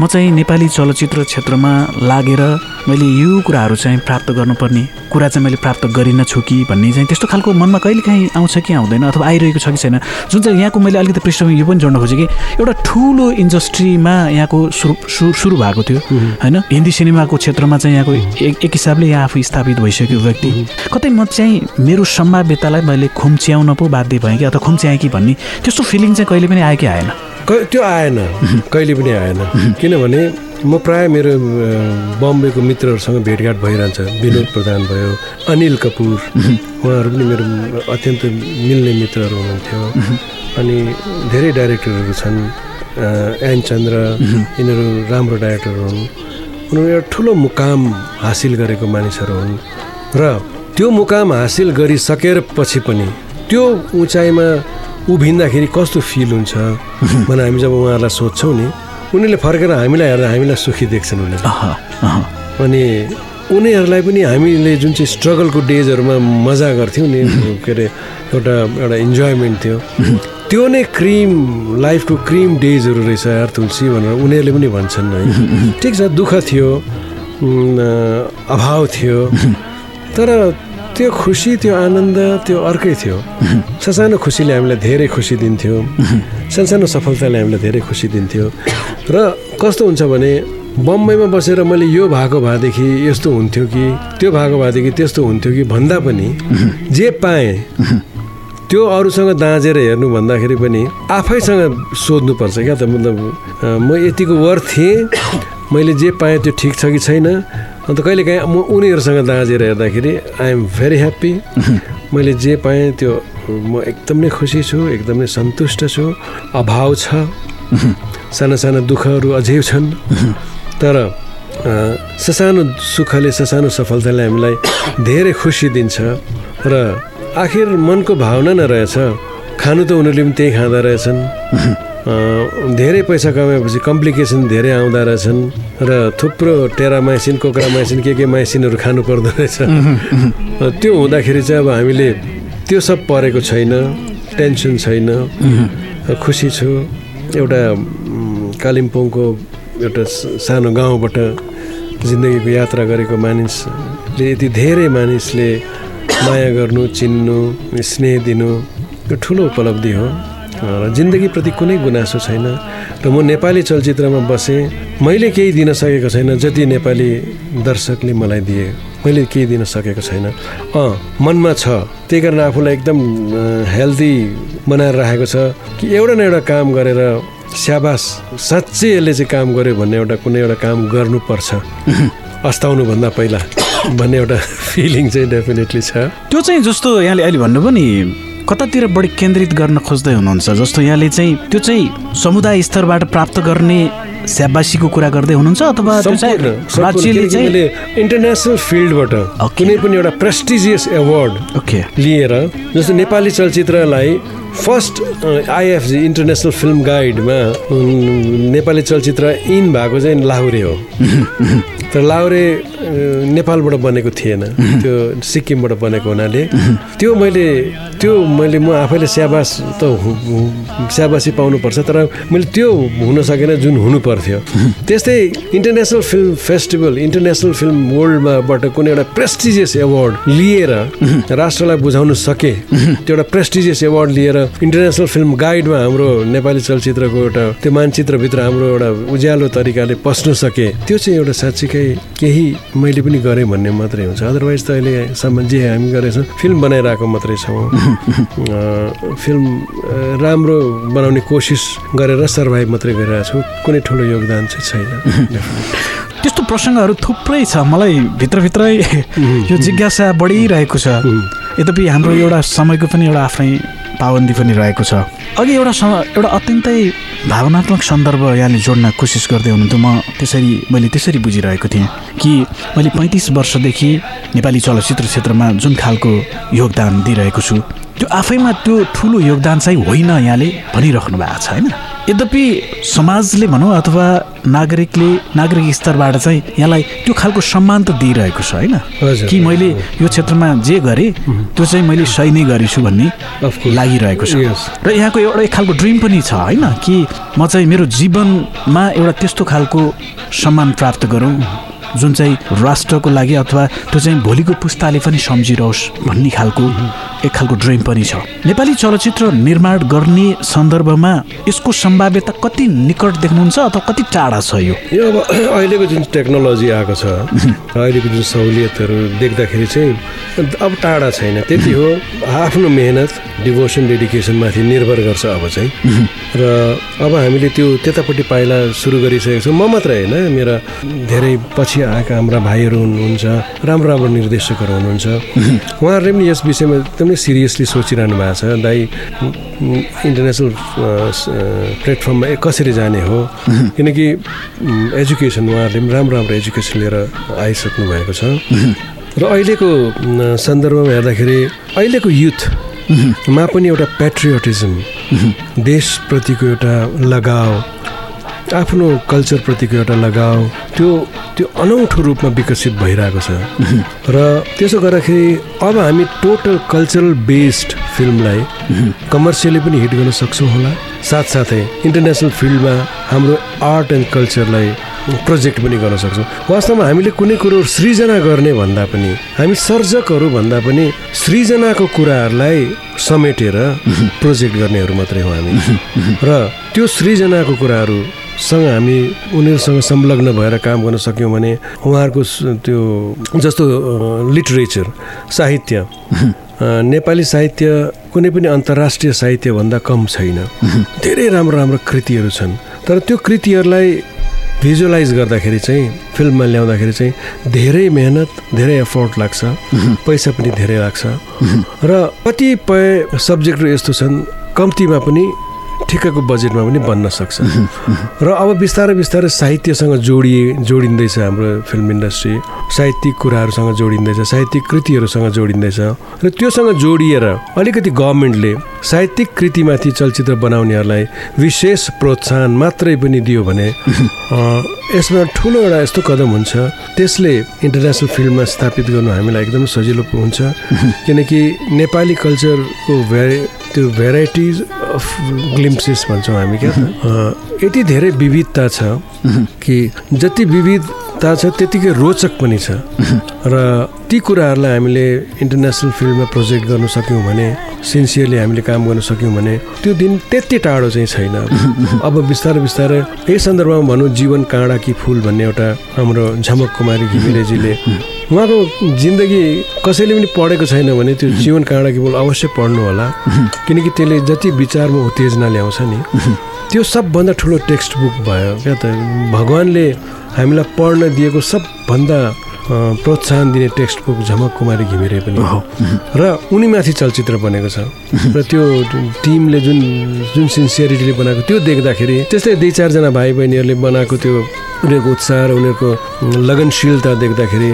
म चाहिँ नेपाली चलचित्र क्षेत्रमा लागेर मैले यो कुराहरू चाहिँ प्राप्त गर्नुपर्ने कुरा चाहिँ मैले प्राप्त गरिनँ छु कि भन्ने चाहिँ त्यस्तो खालको मनमा कहिले काहीँ आउँछ कि आउँदैन अथवा आइरहेको छ कि छैन। जुन चाहिँ यहाँको मैले अलिकति पृष्ठभूमि यो पनि जोड्न खोजेँ कि एउटा ठुलो इन्डस्ट्रीमा यहाँको सुरु भएको थियो। होइन? हिन्दी सिनेमाको क्षेत्रमा चाहिँ यहाँको एक एक हिसाबले यहाँ आफू स्थापित भइसक्यो व्यक्ति। कतै म चाहिँ मेरो सम्भाव्यतालाई मैले खुम्च्याउन पो बाध्य भएँ कि अथवा खुम्च्याएँ कि भन्ने त्यस्तो फिलिङ चाहिँ कहिले पनि आयो कि आएन त्यो आएन। कहिले पनि आएन। किनभने म प्राय मेरो बम्बेको मित्रहरूसँग भेटघाट भइरहन्छ। विनोद प्रधान भयो अनिल कपुर। उहाँहरू पनि मेरो अत्यन्त मिल्ने मित्रहरू हुनुहुन्थ्यो। अनि धेरै डाइरेक्टरहरू छन्। एन चन्द्र यिनीहरू राम्रो डाइरेक्टरहरू हुन्। उनीहरू एउटा ठुलो मुकाम हासिल गरेको मानिसहरू हुन्। र त्यो मुकाम हासिल गरिसकेर पछि पनि त्यो उचाइमा उभिँदाखेरि कस्तो फिल हुन्छ? भनेर हामी जब उहाँहरूलाई सोध्छौँ नि उनीहरूले फर्केर हामीलाई हेर्दा हामीलाई सुखी देख्छन् उनीहरूले। अनि उनीहरूलाई पनि हामीले जुन चाहिँ स्ट्रगलको डेजहरूमा मजा गर्थ्यौँ नि के अरे एउटा एउटा इन्जोयमेन्ट थियो। त्यो नै क्रिम लाइफको क्रिम डेजहरू रहेछ यार तुलसी भनेर उनीहरूले पनि भन्छन् है। ठिक छ दुःख थियो अभाव थियो तर त्यो खुसी त्यो आनन्द त्यो अर्कै थियो। सानो खुसीले हामीलाई धेरै खुसी दिन्थ्यो। सानसानो सफलताले हामीलाई धेरै खुसी दिन्थ्यो। र कस्तो हुन्छ भने बम्बईमा बसेर मैले यो भएको भएदेखि यस्तो हुन्थ्यो कि त्यो भएको भएदेखि त्यस्तो हुन्थ्यो कि भन्दा पनि जे पाएँ त्यो अरूसँग दाँजेर हेर्नु भन्दाखेरि पनि आफैसँग सोध्नुपर्छ क्या त। मतलब म यतिको वर्थ थिएँ मैले जे पाएँ त्यो ठिक छ कि छैन। अन्त कहिलेकाहीँ म उनीहरूसँग दाँजेर हेर्दाखेरि आई एम भेरी ह्याप्पी मैले जे पाएँ त्यो म एकदम खुसी छु एकदम सन्तुष्ट छु। अभाव छ। साना साना दुःखहरू अझै छन्। तर ससानो सुखले ससानो सफलताले हामीलाई धेरै खुसी दिन्छ र आखिर मनको भावना नै रहेछ खानु त उनीहरूले पनि त्यही खाँदा रहेछन्। धेरै पैसा कमाएपछि कम्प्लिकेसन धेरै आउँदा रहेछन् र थुप्रो टेरामाइसिन कोक्रामाइसिन के के माइसिनहरू खानु पर्दो रहेछ। त्यो हुँदाखेरि चाहिँ अब हामीले त्यो सब परेको छैन टेन्सन छैन। खुसी छु। एउटा कालिम्पोङको एउटा सानो गाउँबाट जिन्दगीको यात्रा गरेको मानिसले यति धेरै मानिसले माया गर्नु चिन्नु स्नेह दिनु यो ठुलो उपलब्धि हो। र जिन्दगीप्रति कुनै गुनासो छैन। र म नेपाली चलचित्रमा बसेँ मैले केही दिन सकेको छैन जति नेपाली दर्शकले मलाई दिए। मैले केही दिन सकेको छैन। अँ मनमा छ। त्यही कारण आफूलाई एकदम हेल्दी बनाएर राखेको छ कि एउटा न एउटा काम गरेर स्याबास साँच्चै यसले चाहिँ काम गर्यो भन्ने एउटा कुनै एउटा काम गर्नुपर्छ। अस्ताउनुभन्दा पहिला भन्ने एउटा फिलिङ चाहिँ डेफिनेटली छ। त्यो चाहिँ जस्तो यहाँले अहिले भन्नुभयो नि कतातिर बढी केन्द्रित गर्न खोज्दै हुनुहुन्छ। जस्तो यहाँले चाहिँ त्यो चाहिँ समुदाय स्तरबाट प्राप्त गर्ने स्याबासीको कुरा गर्दै हुनुहुन्छ अथवा राज्यले इन्टरनेसनल फिल्डबाट. कुनै पनि एउटा प्रेस्टिजियस एवार्ड ओके लिएर जस्तो नेपाली चलचित्रलाई फर्स्ट आइएफजी इन्टरनेसनल फिल्म गाइडमा नेपाली चलचित्र इन भएको चाहिँ लाहुरे हो। तर लाहुरे नेपालबाट बनेको थिएन। त्यो सिक्किमबाट बनेको हुनाले। त्यो मैले त्यो मैले म आफैले स्याबास त स्याबासी पाउनुपर्छ तर मैले त्यो हुन सकेन जुन हुनु पर्थ्यो। त्यस्तै international film festival international film वर्ल्डमाबाट कुनै एउटा प्रेस्टिजियस एवार्ड लिएर राष्ट्रलाई बुझाउन सके। त्यो एउटा प्रेस्टिजियस एवार्ड लिएर इन्टरनेसनल फिल्म गाइडमा हाम्रो नेपाली चलचित्रको एउटा त्यो मानचित्रभित्र हाम्रो एउटा उज्यालो तरिकाले पस्न सके त्यो चाहिँ एउटा साँच्चीकै केही मैले पनि गरेँ भन्ने मात्रै हुन्छ। अदरवाइज त अहिलेसम्म जे हामी गरेछौँ फिल्म बनाइरहेको मात्रै छौँ। फिल्म राम्रो बनाउने कोसिस गरेर सर्भाइभ मात्रै गरिरहेको छौँ कुनै ठुलो योगदान चाहिँ छैन। त्यस्तो प्रसङ्गहरू थुप्रै छ। मलाई भित्रभित्रै यो जिज्ञासा बढिरहेको छ। यद्यपि हाम्रो एउटा समयको पनि एउटा आफ्नै पाबन्दी पनि रहेको छ। अघि एउटा स- एउटा अत्यन्तै भावनात्मक सन्दर्भ यहाँले जोड्न कोसिस गर्दै हुनुहुन्थ्यो। म त्यसरी मैले त्यसरी बुझिरहेको थिएँ कि मैले पैँतिस वर्षदेखि नेपाली चलचित्र क्षेत्रमा जुन खालको योगदान दिइरहेको छु त्यो आफैमा त्यो ठुलो योगदान चाहिँ होइन यहाँले भनिराख्नु भएको छ होइन? यद्यपि समाजले भनौँ अथवा नागरिकले नागरिक स्तरबाट चाहिँ यहाँलाई त्यो खालको सम्मान त दिइरहेको छ होइन। कि मैले यो क्षेत्रमा जे गरेँ त्यो चाहिँ मैले सही नै गरेछु भन्ने. लागिरहेको छ. र यहाँको एउटा एक खालको ड्रिम पनि छ होइन कि म चाहिँ मेरो जीवनमा एउटा त्यस्तो खालको सम्मान प्राप्त गरौँ जुन चाहिँ राष्ट्रको लागि अथवा त्यो चाहिँ भोलिको पुस्ताले पनि सम्झिरहोस् भन्ने खालको एक खालको ड्रिम पनि छ। नेपाली चलचित्र निर्माण गर्ने सन्दर्भमा यसको सम्भाव्यता कति निकट देख्नुहुन्छ अथवा कति टाढा छ यो? यो अब अहिलेको जुन टेक्नोलोजी आएको छ अहिलेको जुन सहुलियतहरू देख्दाखेरि चाहिँ अब टाढा छैन। त्यति हो आफ्नो मेहनत डिभोसन डेडिकेसनमाथि निर्भर गर्छ अब चाहिँ। र अब हामीले त्यो त्यतापट्टि पाइला सुरु गरिसकेको छौँ। म मात्रै होइन मेरा धेरै पछि आएका हाम्रा भाइहरू हुनुहुन्छ राम्रो राम्रो निर्देशकहरू हुनुहुन्छ। उहाँहरूले पनि यस विषयमा एकदमै सिरियसली सोचिरहनु भएको छ दाइ इन्टरनेसनल प्लेटफर्ममा कसरी जाने हो? किनकि एजुकेसन उहाँहरूले पनि राम्रो राम्रो एजुकेसन लिएर आइसक्नु भएको छ। र अहिलेको म, सन्दर्भमा हेर्दाखेरि अहिलेको युथमा पनि एउटा पेट्रियोटिजम देशप्रतिको एउटा लगाव आफ्नो कल्चरप्रतिको एउटा लगाव त्यो त्यो अनौठो रूपमा विकसित भइरहेको छ। र त्यसो गर्दाखेरि अब हामी टोटल कल्चरल बेस्ड फिल्मलाई कमर्सियली पनि हिट गर्न सक्छौँ होला। साथसाथै इन्टरनेसनल फिल्डमा हाम्रो आर्ट एन्ड कल्चरलाई प्रोजेक्ट पनि गर्न सक्छौँ। वास्तवमा हामीले कुनै कुरो सृजना गर्ने भन्दा पनि हामी सर्जकहरू भन्दा पनि सृजनाको कुराहरूलाई समेटेर प्रोजेक्ट गर्नेहरू मात्रै हो हामी। र त्यो सृजनाको कुराहरूसँग हामी उनीहरूसँग संलग्न भएर काम गर्न सक्यौँ भने उहाँहरूको त्यो जस्तो लिटरेचर साहित्य नेपाली साहित्य कुनै पनि अन्तर्राष्ट्रिय साहित्यभन्दा कम छैन। धेरै राम्रो राम्रो कृतिहरू छन्। तर त्यो कृतिहरूलाई भिजुअलाइज गर्दाखेरि चाहिँ फिल्ममा ल्याउँदाखेरि चाहिँ धेरै मेहनत धेरै एफोर्ट लाग्छ। पैसा पनि धेरै लाग्छ। र कतिपय सब्जेक्टहरू यस्तो छन् कम्तीमा पनि ठिक्कको बजेटमा पनि बन्न सक्छ। र अब बिस्तारै बिस्तारै साहित्यसँग जोडिए जोडिँदैछ हाम्रो फिल्म इन्डस्ट्री। साहित्यिक कुराहरूसँग जोडिँदैछ साहित्यिक कृतिहरूसँग जोडिँदैछ। र त्योसँग जोडिएर अलिकति गभर्मेन्टले साहित्यिक कृतिमाथि चलचित्र बनाउनेहरूलाई विशेष प्रोत्साहन मात्रै पनि दियो भने यसमा ठुलो एउटा यस्तो कदम हुन्छ। त्यसले इन्टरनेसनल फिल्डमा स्थापित गर्नु हामीलाई एकदम सजिलो हुन्छ। किनकि नेपाली कल्चरको भेरा त्यो भेराइटिज अफ ग्लिम्सेस भन्छौँ हामी क्या। यति धेरै विविधता छ कि जति विविधता छ त्यतिकै रोचक पनि छ। र ती कुराहरूलाई हामीले इन्टरनेसनल फिल्डमा प्रोजेक्ट गर्न सक्यौँ भने सिन्सियरली हामीले काम गर्न सक्यौँ भने त्यो दिन त्यति टाढो चाहिँ छैन। अब बिस्तारै बिस्तारै यही सन्दर्भमा भनौँ जीवन काँडा कि फुल भन्ने एउटा हाम्रो झमक कुमारी घिमिरेजीले उहाँको जिन्दगी कसैले पनि पढेको छैन भने त्यो जीवन काँडा कि फुल अवश्य पढ्नु होला किनकि त्यसले जति विचारमा उत्तेजना ल्याउँछ नि त्यो सबभन्दा ठुलो टेक्स्ट बुक भयो। क्या त? भगवान्ले हामीलाई पढ्न दिएको सबभन्दा प्रोत्साहन दिने टेक्स्ट बुक झमक कुमारी घिमिरे पनि। हो। र उनीमाथि चलचित्र बनेको छ। र त्यो टिमले जुन जुन सिन्सियरिटीले बनाएको त्यो देख्दाखेरि त्यस्तै दुई चारजना भाइ बहिनीहरूले बनाएको त्यो उनीहरूको उत्साह र उनीहरूको लगनशीलता देख्दाखेरि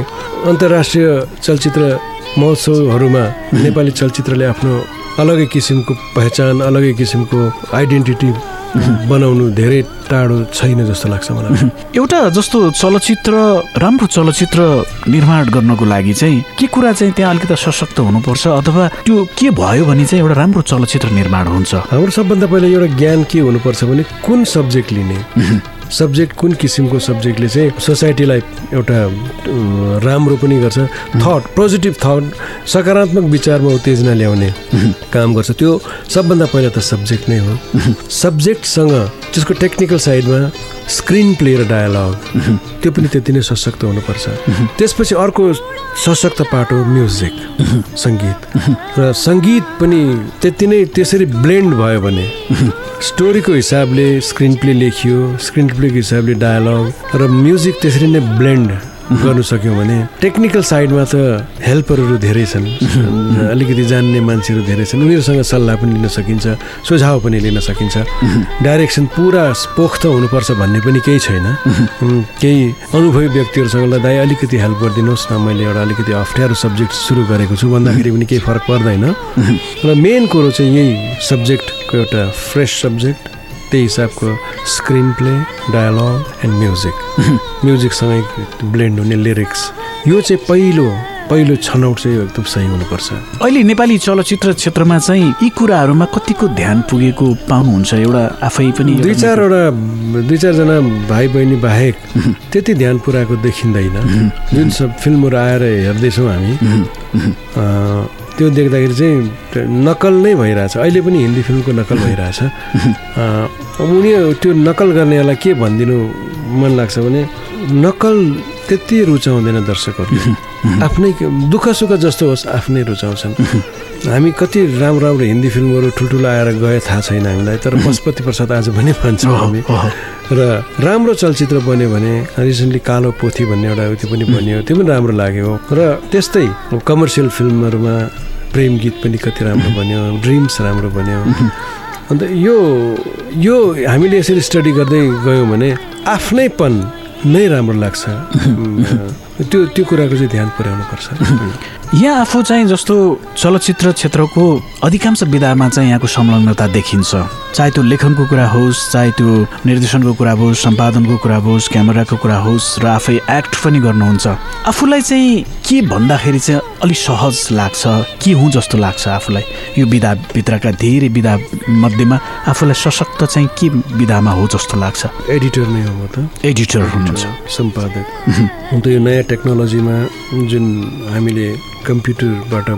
अन्तर्राष्ट्रिय चलचित्र महोत्सवहरूमा नेपाली चलचित्रले आफ्नो अलगै किसिमको पहिचान अलगै किसिमको आइडेन्टिटी बनाउनु धेरै टाढो छैन जस्तो लाग्छ मलाई। एउटा जस्तो चलचित्र राम्रो चलचित्र निर्माण गर्नको लागि चाहिँ के कुरा चाहिँ त्यहाँ अलिकति सशक्त हुनुपर्छ अथवा त्यो के भयो भने चाहिँ एउटा राम्रो चलचित्र निर्माण हुन्छ? हाम्रो सबभन्दा पहिला एउटा ज्ञान के हुनुपर्छ भने कुन सब्जेक्ट लिने? सब्जेक्ट कुन किसिमको सब्जेक्टले चाहिँ सोसाइटीलाई एउटा राम्रो पनि गर्छ। थट पोजिटिभ थट सकारात्मक विचारमा उत्तेजना ल्याउने काम गर्छ। त्यो सबभन्दा पहिला त सब्जेक्ट नै हो। सब्जेक्टसँग त्यसको टेक्निकल साइडमा स्क्रिन प्ले र डायलग त्यो पनि त्यति नै सशक्त हुनुपर्छ। त्यसपछि अर्को सशक्त पाटो म्युजिक सङ्गीत। र सङ्गीत पनि त्यति नै त्यसरी ब्लेन्ड भयो भने स्टोरीको हिसाबले स्क्रिन प्ले लेखियो स्क्रिन प्लेको हिसाबले डायलग र म्युजिक त्यसरी नै ब्लेन्ड गर्नु सक्यौँ भने टेक्निकल साइडमा त हेल्परहरू धेरै छन्। अलिकति जान्ने मान्छेहरू धेरै छन्। उनीहरूसँग सल्लाह पनि लिन सकिन्छ सुझाव पनि लिन सकिन्छ। डाइरेक्सन पुरा पोख्त हुनुपर्छ भन्ने पनि केही छैन। केही अनुभवी व्यक्तिहरूसँग दाइ अलिकति हेल्प गरिदिनुहोस् न मैले एउटा अलिकति अप्ठ्यारो सब्जेक्ट सुरु गरेको छु भन्दाखेरि पनि केही फरक पर्दैन। र मेन कुरो चाहिँ यही सब्जेक्टको एउटा फ्रेस सब्जेक्ट त्यही हिसाबको screen play dialogue and music म्युजिकसँगै blend हुने लिरिक्स यो चाहिँ पहिलो पहिलो छनौट चाहिँ एकदम सही हुनुपर्छ। अहिले नेपाली चलचित्र क्षेत्रमा चाहिँ यी कुराहरूमा कतिको ध्यान पुगेको पाउनुहुन्छ? एउटा आफै पनि दुई चारवटा दुई चारजना भाइ बहिनी बाहेक त्यति ध्यान पुऱ्याएको देखिँदैन। जुन सब फिल्महरू आएर हेर्दैछौँ हामी त्यो देख्दाखेरि चाहिँ नकल नै भइरहेछ। अहिले पनि हिन्दी फिल्मको नकल भइरहेछ। अ, उनी त्यो नकल गर्नेलाई के भनिदिनु मन लाग्छ भने नकल त्यति रुचाउँदैन दर्शकहरूले। आफ्नै दुःख सुख जस्तो होस् आफ्नै रुचाउँछन्। हामी कति राम्रो राम्रो हिन्दी फिल्महरू ठुल्ठुलो आएर गए थाहा छैन हामीलाई तर पशुपति प्रसाद आज पनि भन्छौँ हामी। र राम्रो चलचित्र बन्यो भने रिसेन्टली कालो पोथी भन्ने एउटा त्यो पनि बन्यो त्यो पनि राम्रो लाग्यो। र त्यस्तै कमर्सियल फिल्महरूमा प्रेम गीत पनि कति राम्रो बन्यो ड्रिम्स राम्रो बन्यो। अन्त यो यो हामीले यसरी स्टडी गर्दै गयौँ भने आफ्नैपन नै राम्रो लाग्छ। त्यो त्यो कुराको चाहिँ ध्यान पुर्याउनु पर्छ यहाँ आफू चाहिँ जस्तो चलचित्र क्षेत्रको अधिकांश विधामा चाहिँ यहाँको संलग्नता देखिन्छ। चाहे त्यो लेखनको कुरा होस् चाहे त्यो निर्देशनको कुरा होस् सम्पादनको कुरा होस् क्यामेराको कुरा होस् र आफै एक्ट पनि गर्नुहुन्छ। आफूलाई चाहिँ के भन्दाखेरि चाहिँ अलिक सहज लाग्छ के हुँ जस्तो लाग्छ आफूलाई? यो विधाभित्रका धेरै विधा मध्येमा आफूलाई सशक्त चाहिँ के विधामा हो जस्तो लाग्छ? एडिटर नै हो म त। एडिटर हुनुहुन्छ। सम्पादक। अन्त यो नयाँ टेक्नोलोजीमा जुन हामीले कम्प्युटरबाट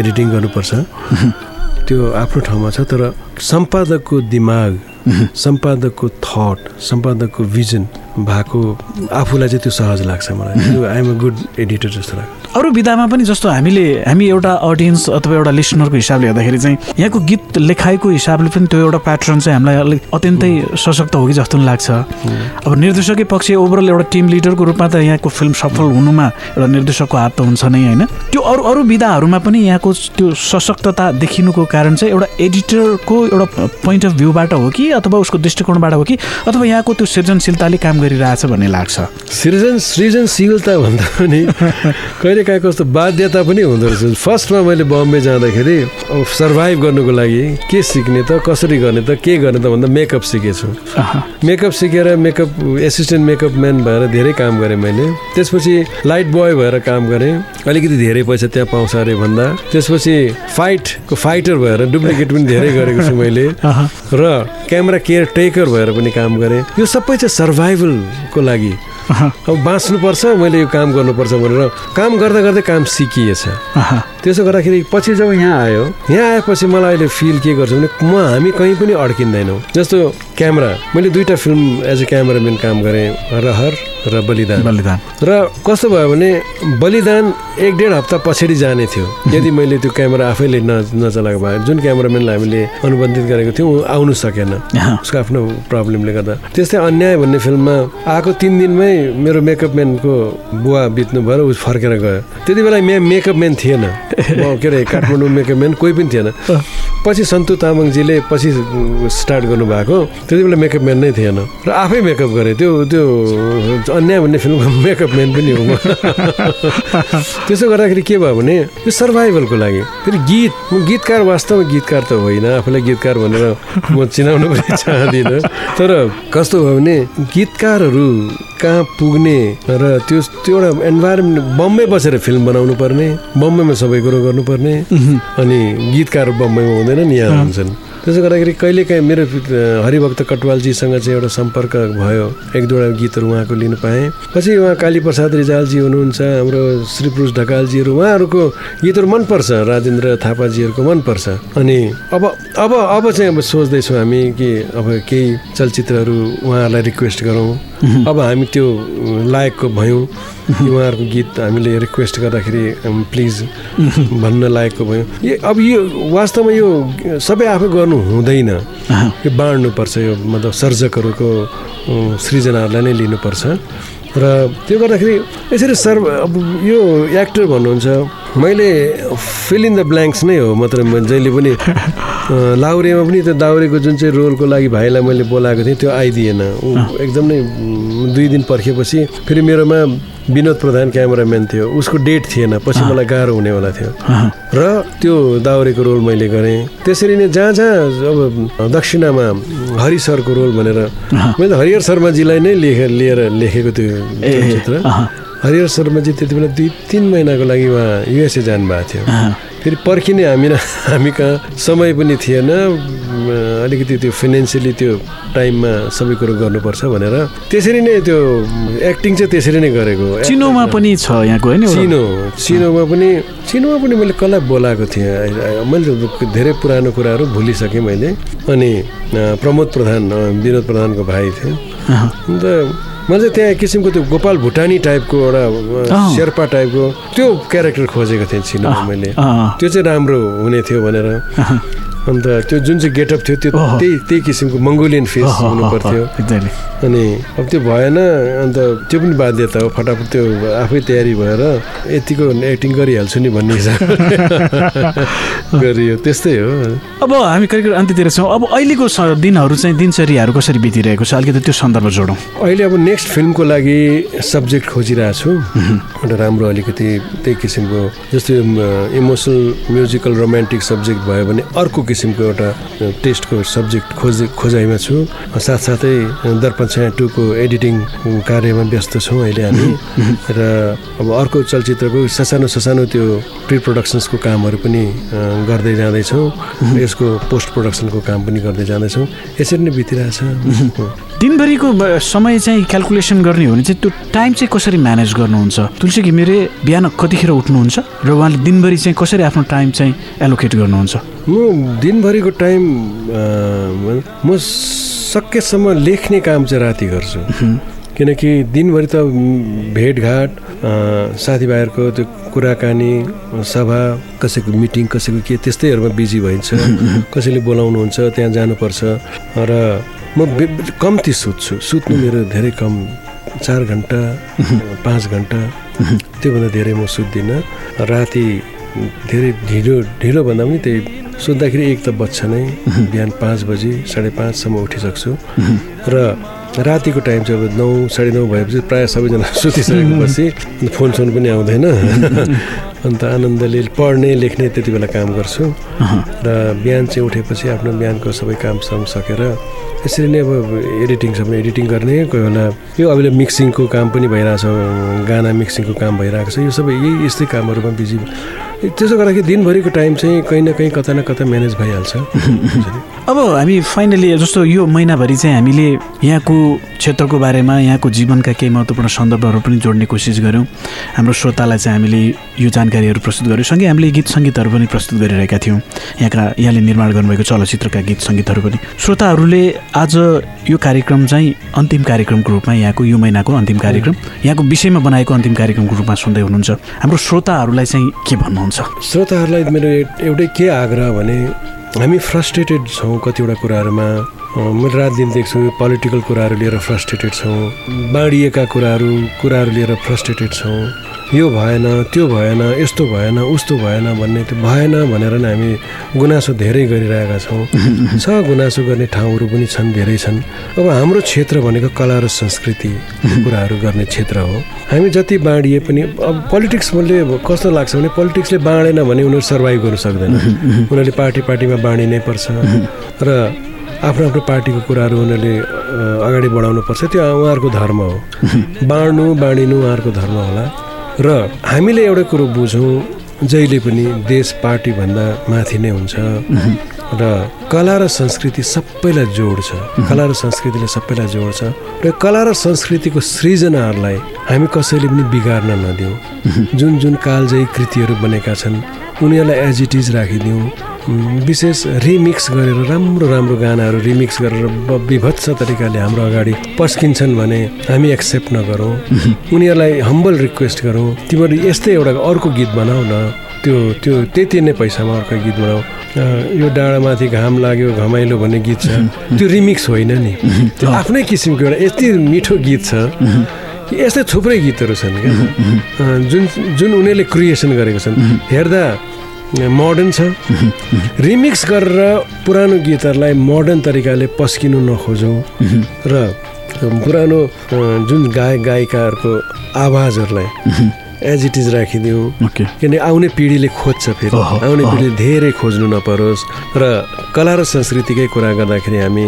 एडिटिङ गर्नुपर्छ। त्यो आफ्नो ठाउँमा छ तर सम्पादकको दिमाग सम्पादकको थट सम्पादकको भिजन भएको आफूलाई चाहिँ त्यो सहज लाग्छ मलाई। आइएम अ गुड एडिटर जस्तो लाग्छ। अरू विधामा पनि जस्तो हामीले हामी एउटा अडियन्स अथवा एउटा लिसनरको हिसाबले हेर्दाखेरि चाहिँ यहाँको गीत लेखाइको हिसाबले पनि त्यो एउटा प्याटर्न चाहिँ हामीलाई अलिक अत्यन्तै सशक्त हो कि जस्तो पनि लाग्छ। अब निर्देशकै पक्ष ओभरअल एउटा टिम लिडरको रूपमा त यहाँको फिल्म सफल हुनुमा एउटा निर्देशकको हात त हुन्छ नै होइन। त्यो अरू अरू विधाहरूमा पनि यहाँको त्यो सशक्तता देखिनुको कारण चाहिँ एउटा एडिटरको एउटा पोइन्ट अफ भ्यूबाट हो कि अथवा उसको दृष्टिकोणबाट हो कि अथवा यहाँको त्यो सृजनशीलताले काम गरिरहेछ भन्ने लाग्छ। सृजन सृजनशीलता भन्दा पनि कहिले काहीँ कस्तो बाध्यता पनि हुँदो रहेछ। फर्स्टमा मैले बम्बे जाँदाखेरि सर्भाइभ गर्नुको लागि के सिक्ने त कसरी गर्ने त के गर्ने त भन्दा मेकअप सिकेछु। मेकअप सिकेर मेकअप एसिस्टेन्ट मेकअप म्यान भएर धेरै काम गरेँ मैले। त्यसपछि लाइट बोय भएर काम गरेँ। अलिकति धेरै पैसा त्यहाँ पाउँछ अरे भन्दा त्यसपछि फाइटको फाइटर भएर डुप्लिकेट पनि धेरै गरेको छु मैले। र क्यामेरा केयर टेकर भएर पनि काम गरेँ। यो सबै चाहिँ सर्भाइभलको लागि? अब बाँच्नुपर्छ मैले यो काम गर्नुपर्छ भनेर काम गर्दा गर्दै काम सिकिएछ। त्यसो गर्दाखेरि पछि जब यहाँ आयो यहाँ आएपछि मलाई अहिले फिल के गर्छु भने म हामी कहीँ पनि अड्किँदैनौँ। जस्तो क्यामेरा मैले दुईवटा फिल्म एज अ क्यामेराम्यान काम गरेँ रहर र बलिदान। बलिदान। र कस्तो भयो भने बलिदान एक डेढ हप्ता पछाडि जाने थियो। यदि मैले त्यो क्यामेरा आफैले न नचलाएको भए जुन क्यामेराम्यानलाई हामीले अनुबन्धित गरेको थियौँ ऊ आउनु सकेन। उसको आफ्नो प्रब्लमले गर्दा। त्यस्तै अन्याय भन्ने फिल्ममा आएको तिन दिनमै मेरो मेकअप म्यानको बुवा बित्नु भयो र ऊ फर्केर गयो। त्यति बेला मे मेकअप म्यान थिएन। के अरे काठमाडौँ मेकअप म्यान कोही पनि थिएन। पछि सन्तु तामाङजीले पछि स्टार्ट गर्नुभएको। त्यति बेला मेकअप म्यान नै थिएन। र आफै मेकअप गरेँ। त्यो त्यो अन्याय भन्ने फिल्मको मेकअप म्यान पनि हो म। त्यसो गर्दाखेरि के भयो भने यो सर्भाइभलको लागि। फेरि गीत म गीतकार वास्तवमा गीतकार त होइन। आफूलाई गीतकार भनेर म चिनाउन पनि चाहदिनँ। तर कस्तो भयो भने गीतकारहरू कहाँ पुग्ने र त्यो त्यो एउटा इन्भाइरोमेन्ट बम्बई बसेर फिल्म बनाउनु पर्ने बम्बईमा सबै कुरो गर्नुपर्ने। अनि गीतकार बम्बईमा हुँदैनन् यहाँ हुन्छन्। त्यसो गर्दाखेरि कहिलेकाहीँ मेरो हरिभक्त कटवालजीसँग चाहिँ एउटा सम्पर्क भयो। एक दुईवटा गीतहरू उहाँको लिनु पाएँ। पछि उहाँ कालीप्रसाद रिजालजी हुनुहुन्छ हाम्रो श्रीपुरुष ढकालजीहरू। उहाँहरूको गीतहरू मनपर्छ राजेन्द्र थापाजीहरूको मनपर्छ। अनि अब अब अब चाहिँ अब सोच्दैछौँ हामी कि अब केही चलचित्रहरू उहाँहरूलाई रिक्वेस्ट गरौँ। अब हामी त्यो लायकको भयौँ। उहाँहरूको गीत हामीले रिक्वेस्ट गर्दाखेरि प्लिज भन्न लायकको भयौँ। यो अब यो वास्तवमा यो सबै आफै गर्नु हुँदैन। यो बाँड्नुपर्छ यो मतलब सर्जकहरूको सृजनाहरूलाई नै लिनुपर्छ। र त्यो गर्दाखेरि यसरी सर्व अब यो एक्टर भन्नुहुन्छ मैले फिल इन द ब्ल्याङ्क्स नै हो मतलब जहिले पनि लाउरेमा पनि त्यो दाउरेको जुन चाहिँ रोलको लागि भाइलाई मैले बोलाएको थिएँ त्यो आइदिएन। ऊ एकदमै उम्, दुई दिन पर्खेपछि फेरि मेरोमा विनोद प्रधान क्यामेराम्यान थियो। उसको डेट थिएन पछि मलाई गाह्रो हुनेवाला थियो। र त्यो दाउरेको रोल मैले गरेँ। त्यसरी नै जहाँ जहाँ अब दक्षिणामा हरि सरको रोल भनेर मैले हरिहर शर्माजीलाई नै लेखे लिएर लेखेको त्यो चलचित्र। हरिहर शर्माजी त्यति बेला दुई तिन महिनाको लागि उहाँ युएसए जानुभएको थियो। फेरि पर्खिने हामी हामी कहाँ समय पनि थिएन। अलिकति त्यो फाइनेन्सियली त्यो टाइममा सबै कुरो गर्नुपर्छ भनेर। त्यसरी नै त्यो एक्टिङ चाहिँ त्यसरी नै गरेको। चिनोमा पनि छ यहाँको होइन? चिनो चिनोमा पनि चिनोमा पनि मैले कसलाई बोलाएको थिएँ। मैले धेरै पुरानो कुराहरू भुलिसकेँ मैले। अनि प्रमोद प्रधान विनोद प्रधानको भाइ थियो अहँ। अन्त मैले चाहिँ त्यहाँ एक किसिमको त्यो गोपाल भुटानी टाइपको एउटा। शेर्पा टाइपको त्यो क्यारेक्टर खोजेको थिएँ चिनोमा मैले। त्यो चाहिँ राम्रो हुने थियो भनेर अन्त त्यो जुन चाहिँ गेटअप थियो त्यो। त्यही त्यही किसिमको मङ्गोलियन फेस हुनु पर्थ्यो अनि अब त्यो भएन अन्त त्यो पनि बाध्यता हो फटाफट त्यो आफै तयारी भएर यतिको एक्टिङ गरिहाल्छु नि भन्ने हिसाबले गरियो। त्यस्तै हो। अब हामी कार्यक्रम अन्त्यतिर छौँ। अब अहिलेको दिनहरू चाहिँ दिनचर्याहरू कसरी बितिरहेको छ? अलिकति त्यो सन्दर्भ जोडौँ। अहिले अब नेक्स्ट फिल्मको लागि सब्जेक्ट खोजिरहेको छु। एउटा राम्रो अलिकति त्यही किसिमको जस्तै इमोसनल म्युजिकल रोमान्टिक सब्जेक्ट भयो भने अर्को किसिमको एउटा टेस्टको सब्जेक्ट खोज खोजाइमा छु। साथसाथै दर्पण छाया टूको एडिटिङ कार्यमा व्यस्त छौँ अहिले हामी। र अब अर्को चलचित्रको ससानो ससानो त्यो प्रि प्रडक्सन्सको कामहरू पनि गर्दै जाँदैछौँ। यसको पोस्ट प्रोडक्सनको काम पनि गर्दै जाँदैछौँ। यसरी नै बितिरहेछ। दिनभरिको समय चाहिँ क्यालकुलेसन गर्ने हो भने चाहिँ त्यो टाइम चाहिँ कसरी म्यानेज गर्नुहुन्छ? तुलसी घिमिरे बिहान कतिखेर उठ्नुहुन्छ? र उहाँले दिनभरि चाहिँ कसरी आफ्नो टाइम चाहिँ एलोकेट गर्नुहुन्छ? म दिनभरिको टाइम म सकेसम्म लेख्ने काम चाहिँ राति गर्छु। किनकि दिनभरि त भेटघाट साथीभाइहरूको त्यो कुराकानी सभा कसैको मिटिङ कसैको के त्यस्तैहरूमा बिजी भइन्छ कसैले बोलाउनुहुन्छ त्यहाँ जानुपर्छ। र म कम्ती सुत्छु। सुत्नु मेरो धेरै कम चार घन्टा पाँच घन्टा त्योभन्दा धेरै म सुत्दिनँ। राति धेरै ढिलो ढिलो भन्दा पनि त्यही सुत्दाखेरि एक त बच्छ नै। बिहान पाँच बजी साढे पाँचसम्म उठिसक्छु। र रातिको टाइम चाहिँ अब नौ साढे नौ भएपछि प्रायः सबैजना सुतिसकेपछि फोन सोन पनि आउँदैन। अन्त आनन्दले पढ्ने लेख्ने त्यति बेला काम गर्छु। र बिहान चाहिँ उठेपछि आफ्नो बिहानको सबै कामसाम सकेर यसरी नै अब एडिटिङ सब एडिटिङ गर्ने कोही बेला यो अहिले मिक्सिङको काम पनि भइरहेछ गाना मिक्सिङको काम भइरहेको छ। यो सबै यही यस्तै कामहरूमा बिजी त्यसो गर्दाखेरि दिनभरिको टाइम चाहिँ कहीँ न कहीँ कता न कता म्यानेज भइहाल्छ। अब हामी फाइनली जस्तो यो महिनाभरि चाहिँ हामीले यहाँको क्षेत्रको बारेमा यहाँको जीवनका केही महत्त्वपूर्ण सन्दर्भहरू पनि जोड्ने कोसिस गऱ्यौँ। हाम्रो श्रोतालाई चाहिँ हामीले यो जानकारीहरू प्रस्तुत गर्यो। सँगै हामीले गीत सङ्गीतहरू पनि प्रस्तुत गरिरहेका थियौँ। यहाँका यहाँले निर्माण गर्नुभएको चलचित्रका गीत सङ्गीतहरू पनि। श्रोताहरूले आज यो कार्यक्रम चाहिँ अन्तिम कार्यक्रमको रूपमा यहाँको यो महिनाको अन्तिम कार्यक्रम यहाँको विषयमा बनाएको अन्तिम कार्यक्रमको रूपमा सुन्दै हुनुहुन्छ। हाम्रो श्रोताहरूलाई चाहिँ के भन्नुहुन्छ? श्रोताहरूलाई मेरो एउटै के आग्रह भने हामी फ्रस्ट्रेटेड छौँ कतिवटा कुराहरूमा। मैले रात दिन देख्छु पोलिटिकल कुराहरू लिएर फ्रस्ट्रेटेड छौँ। बाँडिएका कुराहरू कुराहरू लिएर फ्रस्ट्रेटेड छौँ। यो भएन त्यो भएन यस्तो भएन उस्तो भएन भन्ने त्यो भएन भनेर नै हामी गुनासो धेरै गरिरहेका छौँ। छ गुनासो गर्ने ठाउँहरू पनि छन् धेरै छन्। अब हाम्रो क्षेत्र भनेको कला र संस्कृति कुराहरू गर्ने क्षेत्र हो। हामी जति बाँडिए पनि अब पोलिटिक्सले कस्तो लाग्छ भने पोलिटिक्सले बाँडेन भने उनीहरू सर्भाइभ गर्नु सक्दैन। उनीहरूले पार्टी पार्टीमा बाँडिनै पर्छ। र आफ्नो आफ्नो पार्टीको कुराहरू उनीहरूले अगाडि बढाउनु पर्छ। त्यो उहाँहरूको धर्म हो। बाँड्नु बाँडिनु उहाँहरूको धर्म होला। र हामीले एउटा कुरो बुझौँ जहिले पनि देश पार्टीभन्दा माथि नै हुन्छ र कला र संस्कृति सबैलाई जोड्छ। कला र संस्कृतिले सबैलाई जोड्छ र कला र संस्कृतिको सृजनाहरूलाई हामी कसैले पनि बिगार्न नदिउँ। जुन जुन कालजयी कृतिहरू बनेका छन् उनीहरूलाई एज इट इज राखिदिउँ। विशेष रिमिक्स गरेर राम्रो राम्रो गानाहरू रिमिक्स गरेर विभत्स तरिकाले हाम्रो अगाडि पस्किन्छन् भने हामी एक्सेप्ट नगरौँ। उनीहरूलाई हम्बल रिक्वेस्ट गरौँ। तिमीहरू यस्तै एउटा अर्को गीत बनाऊ न। त्यो त्यो त्यति नै पैसामा अर्को गीत बनाऊ। यो डाँडामाथि घाम लाग्यो घमाइलो भन्ने गीत छ। त्यो रिमिक्स होइन नि। त्यो आफ्नै किसिमको एउटा यति मिठो गीत छ। यस्तै थुप्रै गीतहरू छन् क्या। जुन जुन उनीहरूले क्रिएसन गरेको छन्। हेर्दा मोडर्न छ। रिमिक्स गरेर पुरानो गीतहरूलाई मोडर्न तरिकाले पस्किनु नखोजौँ र पुरानो जुन गायक गायिकाहरूको आवाजहरूलाई एज इट इज राखिदिउँ। ओके। किन आउने पिँढीले खोज्छ फेरि। आउने। पिँढीले धेरै खोज्नु नपरोस् र कला र संस्कृतिकै कुरा गर्दाखेरि हामी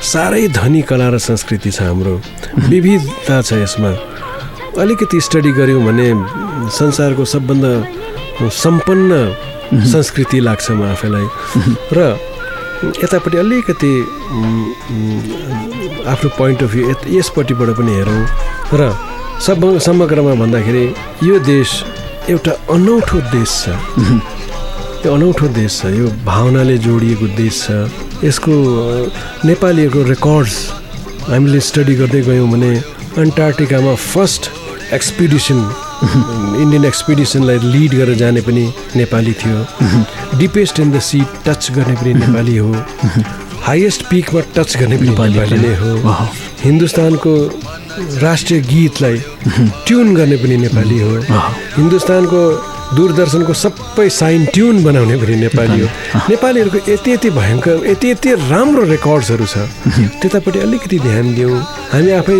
साह्रै धनी कला र संस्कृति छ हाम्रो। विविधता छ यसमा। अलिकति स्टडी गऱ्यौँ भने संसारको सबभन्दा सम्पन्न संस्कृति लाग्छ म आफैलाई। र यतापट्टि अलिकति आफ्नो पोइन्ट अफ भ्यू यसपट्टिबाट पनि हेरौँ। र सब समग्रमा भन्दाखेरि यो देश एउटा अनौठो देश छ। यो अनौठो देश छ। यो भावनाले जोडिएको देश छ। यसको नेपालीहरूको रेकर्ड्स हामीले स्टडी गर्दै गयौँ भने अन्टार्टिकामा फर्स्ट एक्सपिडिसन इन्डियन एक्सपिडिसनलाई लिड गरेर जाने पनि नेपाली थियो। Deepest in the sea touch गर्ने पनि नेपाली हो। हाइएस्ट पिकमा टच गर्ने पनि नेपाली नै हो। हिन्दुस्तानको राष्ट्रिय गीतलाई ट्युन गर्ने पनि नेपाली हो। हिन्दुस्तानको दूरदर्शनको सबै साइन ट्युन बनाउने पनि नेपाली हो। नेपालीहरूको यति यति भयङ्कर यति यति राम्रो रेकर्ड्सहरू छ। त्यतापट्टि अलिकति ध्यान दिउँ हामी आफै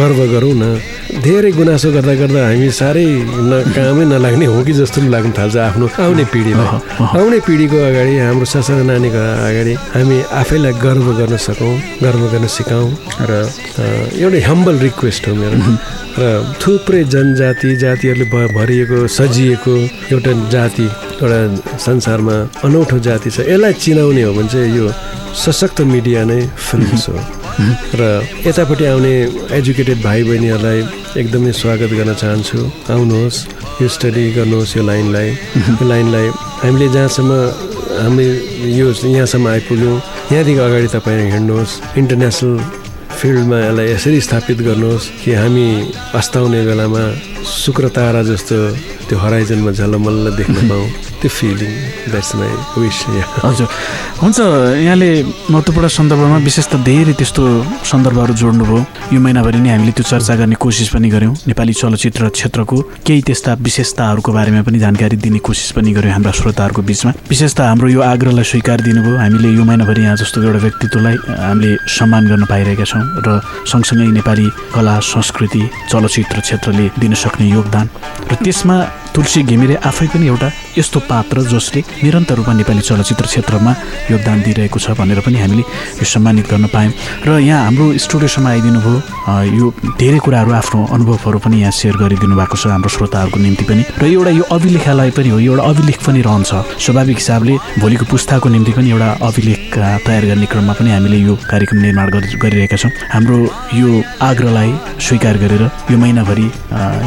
गर्व गरौँ न। धेरै गुनासो गर्दा गर्दा हामी साह्रै न कामै नलाग्ने हो कि जस्तो लाग्न थाल्छ आफ्नो आउने पिँढीलाई। आउने पिँढीको अगाडि हाम्रो ससाना नानीको अगाडि हामी आफैलाई गर्व गर्न सकौँ गर्व गर्न सिकाउँ र एउटै हम्बल रिक्वेस्ट हो मेरो। र थुप्रै जनजाति जातिहरूले भरिएको सजिएको एउटा जाति एउटा संसारमा अनौठो जाति छ। यसलाई चिनाउने हो भने चाहिँ यो सशक्त मिडिया नै फिल्म्स हो। र यतापट्टि आउने एजुकेटेड भाइ बहिनीहरूलाई एकदमै स्वागत गर्न चाहन्छु। आउनुहोस् यो स्टडी गर्नुहोस् यो लाइनलाई। यो लाइनलाई हामीले जहाँसम्म हामी यो यहाँसम्म आइपुग्यौँ यहाँदेखि अगाडि तपाईँ हिँड्नुहोस् इन्टरनेसनल फिल्डमा यसलाई यसरी स्थापित गर्नुहोस् कि हामी अस्ताउने बेलामा शुक्र तारा जस्तो त्यो हराइजनमा झलमल्ल देख्न पाऊँ त्यो फिलिङ द्याट्स माई विस हजुर। हुन्छ यहाँले महत्त्वपूर्ण सन्दर्भमा विशेष त धेरै त्यस्तो सन्दर्भहरू जोड्नुभयो। यो महिनाभरि नै हामीले त्यो चर्चा गर्ने कोसिस पनि गऱ्यौँ। नेपाली चलचित्र क्षेत्रको केही त्यस्ता विशेषताहरूको बारेमा पनि जानकारी दिने कोसिस पनि गऱ्यौँ हाम्रा श्रोताहरूको बिचमा। विशेष त हाम्रो यो आग्रहलाई स्वीकार दिनुभयो। हामीले यो महिनाभरि यहाँ जस्तो एउटा व्यक्तित्वलाई हामीले सम्मान गर्न पाइरहेका छौँ र सँगसँगै नेपाली कला संस्कृति चलचित्र क्षेत्रले दिन सक्ने योगदान। र त्यसमा तुलसी घिमिरे आफै पनि एउटा यस्तो पात्र जसले निरन्तर रूपमा नेपाली चलचित्र क्षेत्रमा योगदान दिइरहेको छ भनेर पनि हामीले यो सम्मानित गर्न पायौँ। र यहाँ हाम्रो स्टुडियोसम्म आइदिनु भयो यो धेरै कुराहरू आफ्नो अनुभवहरू पनि यहाँ सेयर गरिदिनु भएको छ हाम्रो श्रोताहरूको निम्ति पनि। र एउटा यो अभिलेखालय पनि हो एउटा अभिलेख पनि रहन्छ। स्वाभाविक हिसाबले भोलिको पुस्ताको निम्ति पनि एउटा अभिलेख तयार गर्ने क्रममा पनि हामीले यो कार्यक्रम निर्माण गरि- गरिरहेका छौँ। हाम्रो यो आग्रहलाई स्वीकार गरेर यो महिनाभरि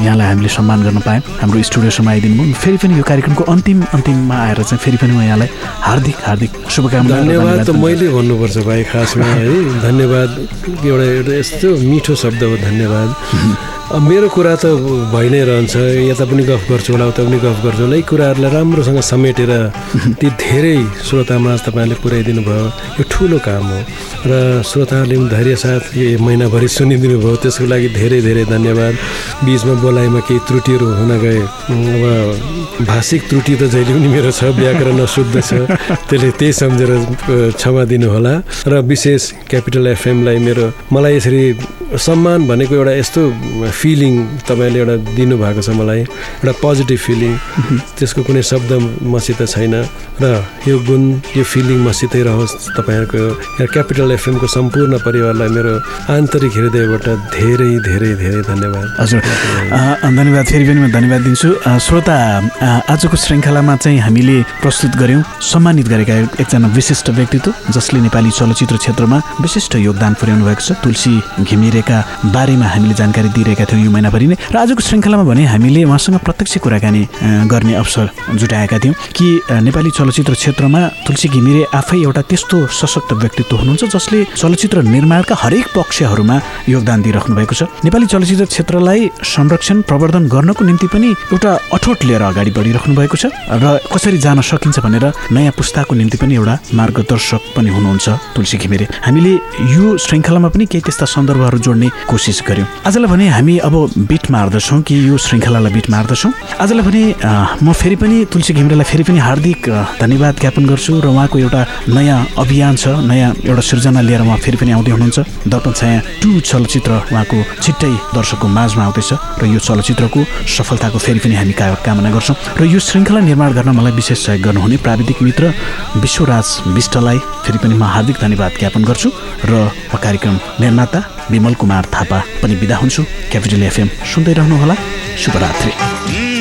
यहाँलाई हामीले सम्मान गर्न पायौँ। हाम्रो स्टुडियोसम्म आइदिनु भयो फेरि पनि यो कार्यक्रमको अन्तिम अन्तिममा आएर चाहिँ फेरि पनि म यहाँलाई हार्दिक हार्दिक शुभकामना धन्यवाद त मैले भन्नुपर्छ भाइ खासमा है। धन्यवाद। एउटा एउटा यस्तो मिठो शब्द हो धन्यवाद। अब मेरो कुरा त भइ नै रहन्छ। यता पनि गफ गर्छु होला उता पनि गफ गर्छु। होला यी कुराहरूलाई राम्रोसँग समेटेर ती धेरै श्रोतामाझ तपाईँहरूले पुर्याइदिनु भयो। यो ठुलो काम हो। र श्रोताहरूले पनि धैर्य साथ यो महिनाभरि सुनिदिनु भयो। त्यसको लागि धेरै धेरै धन्यवाद। बिचमा बोलाइमा केही त्रुटिहरू हुन गए। अब भाषिक त्रुटि त जहिले पनि मेरो छ व्याकरण अशुद्ध छ। त्यसले त्यही सम्झेर क्षमा दिनुहोला। र विशेष क्यापिटल एफएमलाई मेरो मलाई यसरी सम्मान भनेको एउटा यस्तो फिलिङ तपाईँले एउटा दिनुभएको छ मलाई एउटा पोजिटिभ फिलिङ त्यसको कुनै शब्द मसित छैन। र यो गुण यो फिलिङ मसितै रहोस् तपाईँहरूको। यहाँ क्यापिटल एफएमको सम्पूर्ण परिवारलाई मेरो आन्तरिक हृदयबाट धेरै धेरै धेरै धन्यवाद। हजुर। धन्यवाद। फेरि पनि म धन्यवाद दिन्छु। श्रोता आजको श्रृङ्खलामा चाहिँ हामीले प्रस्तुत गऱ्यौँ सम्मानित गरेका एकजना विशिष्ट व्यक्तित्व जसले नेपाली चलचित्र क्षेत्रमा विशिष्ट योगदान पुर्याउनु भएको छ। तुलसी घिमिरेका बारेमा हामीले जानकारी दिइरहेका थियौँ यो महिनाभरि नै। र आजको श्रृङ्खलामा भने हामीले उहाँसँग प्रत्यक्ष कुराकानी गर्ने अवसर जुटाएका थियौँ कि नेपाली चलचित्र क्षेत्रमा तुलसी घिमिरे आफै एउटा त्यस्तो सशक्त व्यक्तित्व हुनुहुन्छ जसले चलचित्र निर्माणका हरेक पक्षहरूमा योगदान दिइराख्नु भएको छ। नेपाली चलचित्र क्षेत्रलाई संरक्षण प्रवर्धन गर्नको निम्ति पनि एउटा अठोट लिएर अगाडि बढिराख्नु भएको छ र कसरी जान सकिन्छ भनेर नयाँ पुस्ताको निम्ति पनि एउटा मार्गदर्शक पनि हुनुहुन्छ तुलसी घिमिरे। हामीले यो श्रृङ्खलामा पनि केही त्यस्ता सन्दर्भहरू जोड्ने कोसिस गर्यौँ। आजलाई भने हामी अब बिट मार्दछौँ कि यो श्रृङ्खलालाई बिट मार्दछौँ? आजलाई भने म फेरि पनि तुलसी घिमिरेलाई फेरि पनि हार्दिक धन्यवाद ज्ञापन गर्छु र उहाँको एउटा नयाँ अभियान छ नयाँ एउटा सृजना लिएर उहाँ फेरि पनि आउँदै हुनुहुन्छ। दर्पण छाया टु चलचित्र उहाँको छिट्टै दर्शकको माझमा आउँदैछ र यो चलचित्रको सफलताको फेरि पनि हामी कामना गर्छौँ। र यो श्रृङ्खला निर्माण गर्न मलाई विशेष सहयोग गर्नुहुने प्राविधिक मित्र विश्वराज विष्टलाई फेरि पनि म हार्दिक धन्यवाद ज्ञापन गर्छु र कार्यक्रम निर्माता विमल कुमार थापा पनि बिदा हुन्छु क्यापिटल एफएम सुन्दै रहनुहोला। शुभरात्रि।